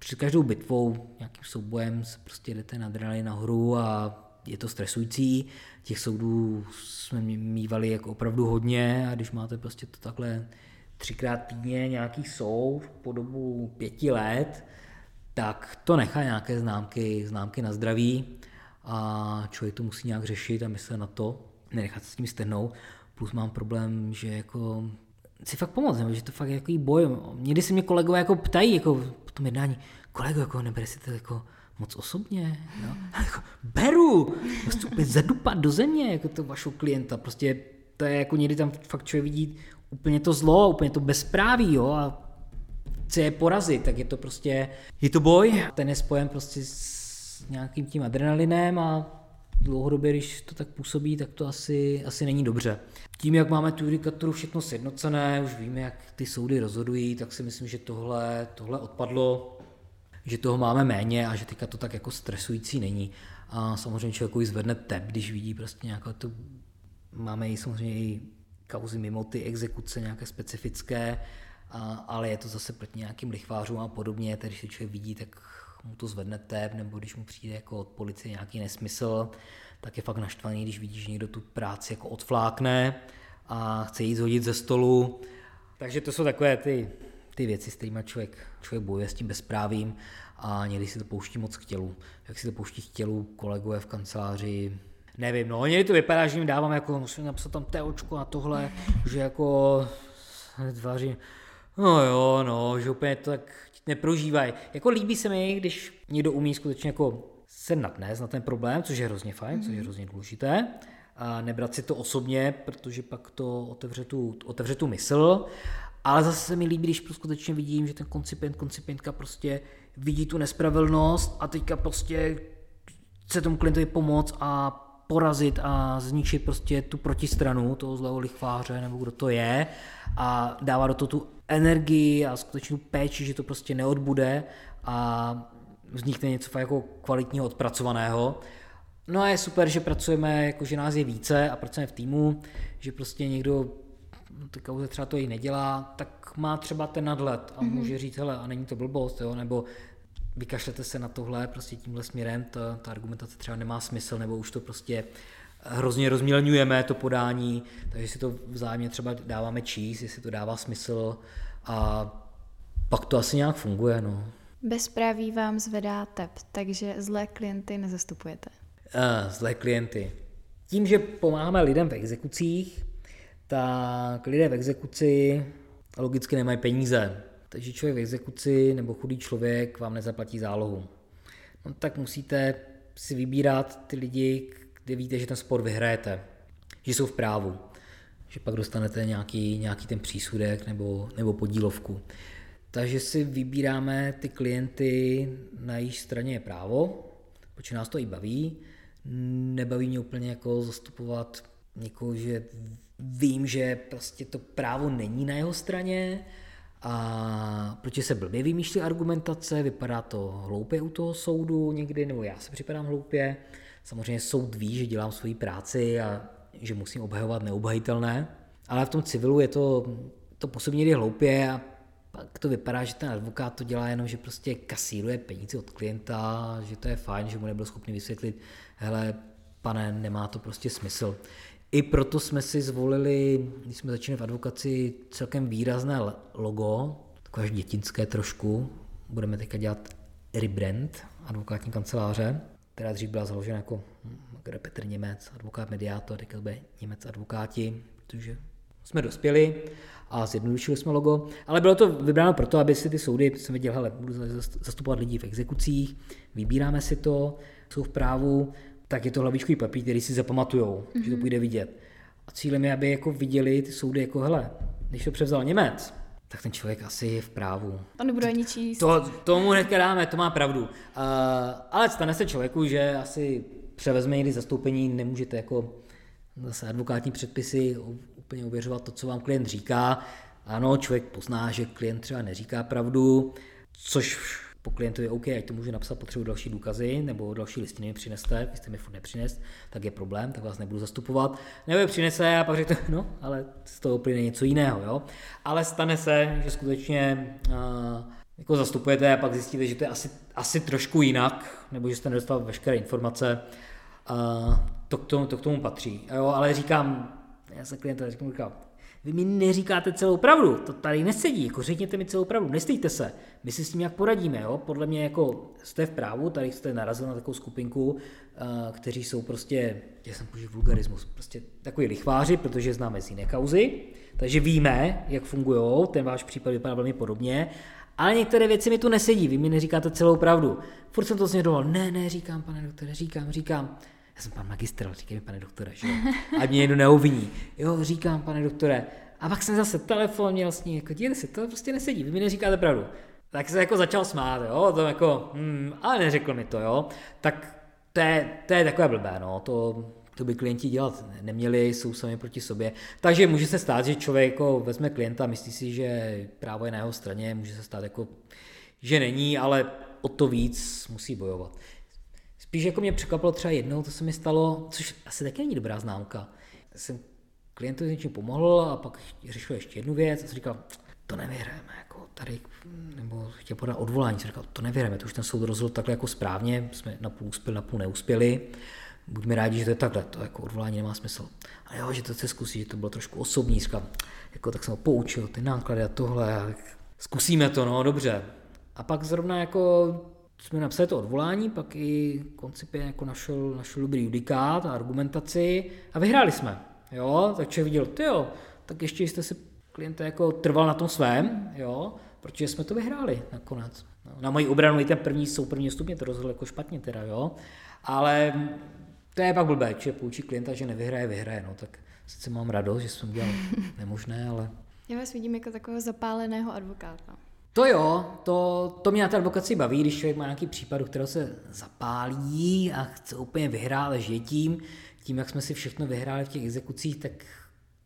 před každou bitvou, nějakým soubojem se prostě jdete na adrenalin nahoru a je to stresující. Těch soudů jsme mývali jako opravdu hodně a když máte prostě to takhle třikrát týdně nějaký soud po dobu pěti let, tak to nechá nějaké známky, známky na zdraví a člověk to musí nějak řešit a myslet na to, nenechat se s tím stehnout. Plus mám problém, že jako si fakt pomoct, že to fakt je jako boj. Někdy se mě kolegové jako ptají jako po tom jednání, kolego, jako nebere si to jako moc osobně, no? (laughs) jako, beru, prostě úplně zadupat do země, jako to vašeho klienta, prostě to je jako někdy tam fakt člověk vidí úplně to zlo, úplně to bezpráví, jo, a chce je porazit, tak je to prostě, je to boj, ten je spojen prostě s nějakým tím adrenalinem a dlouhodobě, když to tak působí, tak to asi, asi není dobře. Tím, jak máme tu judikaturu všechno sjednocené, už víme, jak ty soudy rozhodují, tak si myslím, že tohle, tohle odpadlo, že toho máme méně a že teďka to tak jako stresující není. A samozřejmě člověku zvedne tep, když vidí prostě nějaké to, máme i samozřejmě i kauzy mimo ty exekuce nějaké specifické, a, ale je to zase proti nějakým lichvářům a podobně, takže člověk vidí, tak mu to zvedne tep, nebo když mu přijde jako od policie nějaký nesmysl, tak je fakt naštvaný, když vidí, že někdo tu práci jako odflákne a chce jít zhodit ze stolu. Takže to jsou takové ty, ty věci, s kterými člověk, člověk bojuje s tím bezprávím a někdy si to pouští moc k tělu. Jak si to pouští k tělu kolegové v kanceláři, nevím, no, někdy to vypadá, že jim dávám jako, musím napsat tam očko a tohle, že jako tvářím, no jo, no, že úplně to tak neprožívají. Jako líbí se mi, když někdo umí skutečně jako se nadnést na ten problém, což je hrozně fajn, mm-hmm. což je mhm. hrozně důležité, a nebrat si to osobně, protože pak to otevře tu, otevře tu mysl, ale zase se mi líbí, když skutečně vidím, že ten koncipient, koncipientka prostě vidí tu nespravedlnost a teďka prostě chce tomu klientovi pomoct a porazit a zničit prostě tu protistranu toho zlého lichváře nebo kdo to je a dává do toho tu energii a skutečnou péči, že to prostě neodbude a vznikne něco fakt jako kvalitního odpracovaného. No a je super, že pracujeme, jako že nás je více a pracujeme v týmu, že prostě někdo no, ty kauze třeba to i nedělá, tak má třeba ten nadhled a mm-hmm. může říct, hele, a není to blbost, jo, nebo vykašlete se na tohle prostě tímhle směrem, ta, ta argumentace třeba nemá smysl, nebo už to prostě hrozně rozmělňujeme to podání, takže si to vzájemně třeba dáváme číst, jestli to dává smysl a pak to asi nějak funguje. No. Bezpráví vám zvedá tep, takže zlé klienty nezastupujete. Uh, zlé klienty. Tím, že pomáháme lidem v exekucích, tak lidé v exekuci logicky nemají peníze. Takže člověk v exekuci nebo chudý člověk vám nezaplatí zálohu. No tak musíte si vybírat ty lidi, kde víte, že ten spor vyhrajete, že jsou v právu, že pak dostanete nějaký, nějaký ten přísudek nebo, nebo podílovku. Takže si vybíráme ty klienty, na jejich straně je právo, protože nás to i baví. Nebaví mě úplně jako zastupovat někoho, že vím, že prostě to právo není na jeho straně, a protože se blbě vymýšlí argumentace, vypadá to hloupě u toho soudu někdy, nebo já se připadám hloupě. Samozřejmě soud ví, že dělám svoji práci a že musím obhajovat neobhajitelné, ale v tom civilu je to, to působí někdy hloupě a pak to vypadá, že ten advokát to dělá jenom, že prostě kasíruje peníze od klienta, že to je fajn, že mu nebyl schopný vysvětlit, hele, pane, nemá to prostě smysl. I proto jsme si zvolili, když jsme začínali v advokaci, celkem výrazné logo, takové až dětinské trošku. Budeme teďka dělat rebrand advokátní kanceláře, která dřív byla založena jako hm, Petr Němec, advokát mediátor, teďka bude Němec advokáti, protože jsme dospěli a zjednodušili jsme logo, ale bylo to vybráno proto, aby si ty soudy, jsem viděl, hele, budu zastupovat lidi v exekucích, vybíráme si to, jsou v právu, tak je to hlavičkový papír, který si zapamatujou, mm-hmm. že to mhm. půjde vidět. A cílem je, aby jako viděli ty soudy jako, hele, když to převzal Němec, tak ten člověk asi je v právu. To nebude ani číst. To, tomu hnedka dáme, to má pravdu. Uh, ale stane se člověku, že asi převezme někdy zastoupení, nemůžete jako zase advokátní předpisy úplně uvěřovat to, co vám klient říká. Ano, člověk pozná, že klient třeba neříká pravdu, což po klientovi OK, ať to může napsat, potřebuji další důkazy, nebo další listiny mi přineste, vy jste mi furt nepřinést, tak je problém, tak vás nebudu zastupovat. Nebo je přinese a pak řekne, no, ale z toho plyne něco jiného, jo. Ale stane se, že skutečně uh, jako zastupujete a pak zjistíte, že to je asi, asi trošku jinak, nebo že jste nedostal veškeré informace, uh, to, k tomu, to k tomu patří. Jo, ale říkám, já se klienta říkám, vy mi neříkáte celou pravdu, to tady nesedí, jako řekněte mi celou pravdu, nestejte se, my si s tím jak poradíme, jo? podle mě jako jste v právu, tady jste narazil na takovou skupinku, uh, kteří jsou prostě, já jsem použil vulgarismus, prostě takový lichváři, protože známe z jiné kauzy, takže víme, jak fungují, ten váš případ vypadá velmi podobně, ale některé věci mi tu nesedí, vy mi neříkáte celou pravdu. Furt jsem to směroval, ne, ne, říkám, pane doktore, říkám, říkám. Já jsem pan magistr, říkej mi, pane doktore, že A mě někdo neuviní. Jo, říkám, pane doktore. A pak jsem zase telefon měl s ní, jako dívejte si, to prostě nesedí, vy mi neříkáte pravdu. Tak se jako začal smát, jo, to jako, hmm, ale neřekl mi to, jo. Tak to je, to je takové blbé, no, to, to by klienti dělat neměli, jsou sami proti sobě. Takže může se stát, že člověk jako vezme klienta, myslí si, že právo je na jeho straně, může se stát jako, že není, ale o to víc musí bojovat. Spíš jako mě překvapilo třeba jednou, to se mi stalo, což asi taky není dobrá známka. Jsem klientovi něčím pomohl a pak řešil ještě jednu věc a jsem říkal, to nevyhrajeme, jako tady, nebo chtěl podat odvolání, jsem říkal, to nevyhrajeme, to už ten soud rozhodl takhle jako správně, jsme na půl uspěli, na půl neuspěli, buďme rádi, že to je takhle, to jako odvolání nemá smysl. A jo, že to chce zkusit, že to bylo trošku osobní, říkal, jako tak jsem ho poučil, ty náklady a tohle, zkusíme to, no dobře. A pak zrovna jako jsme napsali to odvolání, pak i koncipě jako našel, našel dobrý judikát a argumentaci a vyhráli jsme. Jo, tak člověk viděl, ty jo, tak ještě jste si klienta jako trval na tom svém, jo, protože jsme to vyhráli nakonec. No, na moji obranu i ten první jsou první stupně to rozhodl jako špatně teda, jo, ale to je pak blbé, že poučí klienta, že nevyhraje, vyhraje, no tak sice mám radost, že jsem udělal nemožné, ale... (laughs) Já vás vidím jako takového zapáleného advokáta. To jo, to, to mě na té advokaci baví, když člověk má nějaký případ, do kterého se zapálí a chce úplně vyhrát, ale žije tím, tím, jak jsme si všechno vyhráli v těch exekucích, tak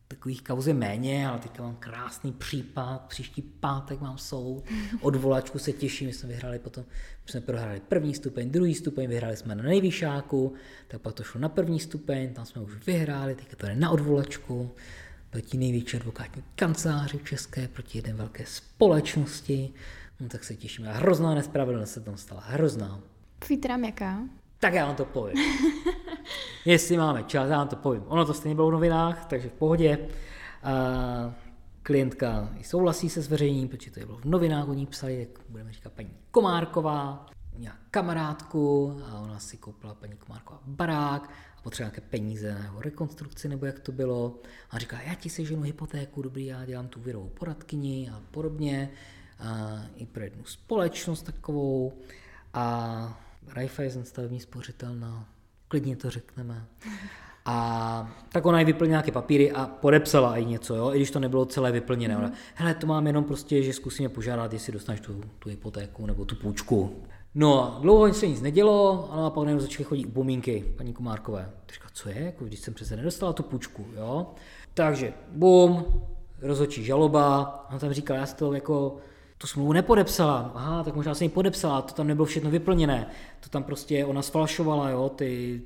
takových kauz je méně, ale teďka mám krásný případ, příští pátek mám soud, odvolačku se těším, my jsme vyhráli potom, my jsme prohráli první stupeň, druhý stupeň, vyhráli jsme na nejvyšáku, tak pak to šlo na první stupeň, tam jsme už vyhráli, teďka to je na odvolačku, proti největší advokátní kanceláři české, proti jedné velké společnosti, no tak se těšíme. A hrozná nespravedlnost se tam stala, hrozná. Tvítram jaká? Tak já vám to povím. (laughs) Jestli máme čas, já vám to povím. Ono to stejně bylo v novinách, takže v pohodě. A klientka i souhlasí se zveřejněním, protože to je bylo v novinách, oni psali, jak budeme říkat paní Komárková, měla kamarádku a ona si koupila paní Komárková barák a potřebovala nějaké peníze na jeho rekonstrukci, nebo jak to bylo. A říká, já ti seženu hypotéku, dobrý, já dělám tu virovou poradkyni a podobně. A i pro jednu společnost takovou. A Raiffeisen stavební spořitelná, klidně to řekneme. A tak ona i vyplnila nějaké papíry a podepsala i něco, jo? i když to nebylo celé vyplněné. Mm. Ona, hele, to mám jenom prostě, že zkusíme požádat, jestli dostaneš tu, tu hypotéku nebo tu půjčku. No a dlouho se nic nedělo, a pak najednou začaly chodit upomínky paní Komárkové. Říká, co je, jako, když jsem přece nedostala tu půjčku, jo. Takže, bum, rozhodčí žaloba, on tam říkal, já si to jako tu smlouvu nepodepsala. Aha, tak možná se ji podepsala, to tam nebylo všechno vyplněné. To tam prostě ona sfalšovala, jo, ty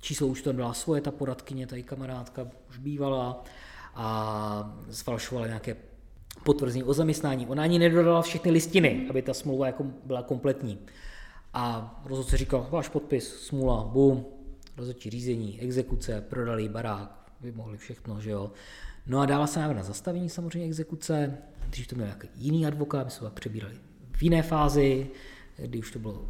číslo už to byla svoje, ta poradkyně, ta kamarádka už bývala a sfalšovala nějaké potvrzení o zaměstnání. Ona ani nedodala všechny listiny, aby ta smlouva jako byla kompletní. A rozhodce říkal, váš podpis, smůla, bum, rozhodčí řízení, exekuce, prodali barák, vymohli všechno, že jo. No a dala se návrh na zastavení samozřejmě exekuce, když to měl nějaký jiný advokát, my jsme ho přebírali v jiné fázi, kdy už to bylo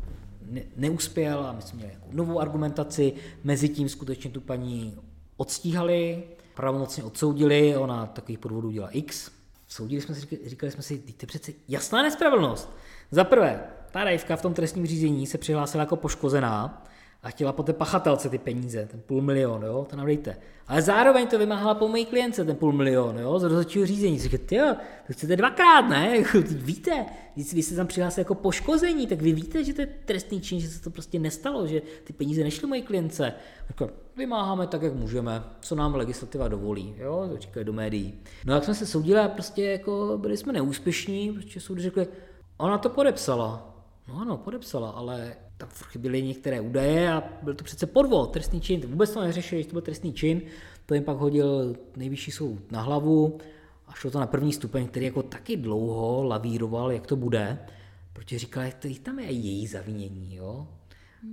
ne, neuspěl a my jsme měli nějakou novou argumentaci. Mezitím skutečně tu paní odstíhali, pravomocně odsoudili, ona takových podvodů dělá X. Soudili jsme si, říkali jsme si, to je přece jasná nespravedlnost. Za prvé, ta Rajvka v tom trestním řízení se přihlásila jako poškozená, a chtěla po té pachatelce ty peníze, ten půl milion, jo, to nám dejte. Ale zároveň to vymáhala po mojí klience, ten půl milion, jo, z rozhodčího řízení. Říkáte, jo, to chcete dvakrát, ne? (laughs) víte, když vy se tam přihlásili jako poškození, tak vy víte, že to je trestný čin, že se to prostě nestalo, že ty peníze nešly mojí klience. Jako, vymáháme tak, jak můžeme, co nám legislativa dovolí, jo, to říkají do médií. No jak jsme se soudili a prostě jako byli jsme neúspěšní, protože soudy řekli, Ona to podepsala. No ano, podepsala, ale tam chyběly některé údaje a byl to přece podvod, trestný čin. Vůbec to neřešili, že to byl trestný čin. To jim pak hodil nejvyšší soud na hlavu a šlo to na první stupeň, který jako taky dlouho lavíroval, jak to bude, protože říkal, že tam je její zavinění, jo.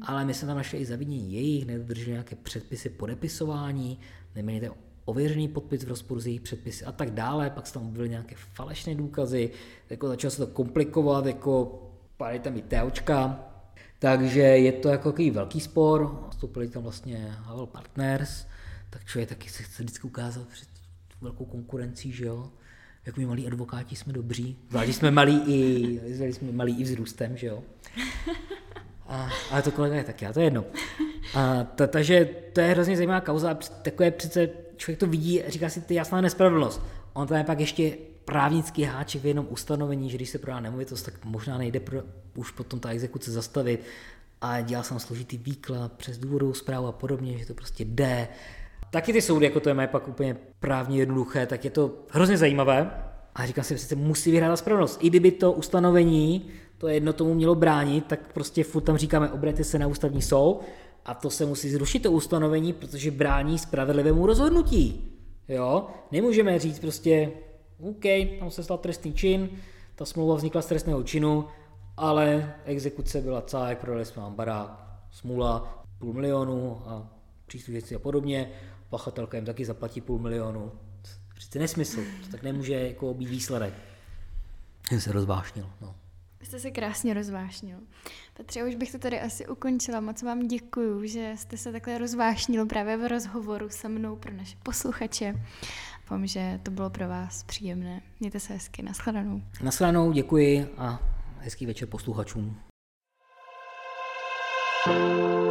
Ale my jsme tam našli i zavinění jejich, nedodrželi nějaké předpisy podepisování, neměli ověřený podpis v rozporu s jejich předpisy a tak dále, pak se tam byly nějaké falešné důkazy, jako začalo se to komplikovat, jako padaly tam i téočka, takže je to jako takový velký spor, vstoupili tam vlastně Havel Partners, tak člověk taky se chce vždycky ukázat před velkou konkurencí, že jo. Jako my malí advokáti jsme dobří, zvlášť jsme malí i, jsme malí i vzrůstem, že jo. A, ale to kolega je taky, a to je jedno. Ta, takže to je hrozně zajímavá kauza, takové přece člověk to vidí a říká si, ty jasná nespravedlnost. On tam je pak ještě právnický háček v jednom ustanovení, že když se prodá nemovitost, tak možná nejde pro, už potom ta exekuce zastavit a dělal jsem složitý výklad přes důvodovou zprávu a podobně, že to prostě jde. Taky ty soudy, jako to je mají pak úplně právně jednoduché, tak je to hrozně zajímavé. A říkám si, že musí vyhrát spravedlnost. I kdyby to ustanovení, to jedno tomu mělo bránit, tak prostě furt tam říkáme, obrejte se na ústavní soud a to se musí zrušit to ustanovení, protože brání spravedlivému rozhodnutí. Jo? Nemůžeme říct prostě, OK, tam se stal trestný čin, ta smlouva vznikla z trestného činu, ale exekuce byla cájek, prodali jsme vám barák, smůla, půl milionu a příslušníci a podobně, pachatelka jim taky zaplatí půl milionu. Přece nesmysl, to tak nemůže jako být výsledek. Jsem se rozvášnil, no. Jste se krásně rozvášnil. Petře, už bych to tady asi ukončila. Moc vám děkuju, že jste se takhle rozvášnil právě v rozhovoru se mnou pro naše posluchače. Doufám, že to bylo pro vás příjemné. Mějte se hezky. Naschledanou. Naschledanou, děkuji a hezký večer posluchačům. thank you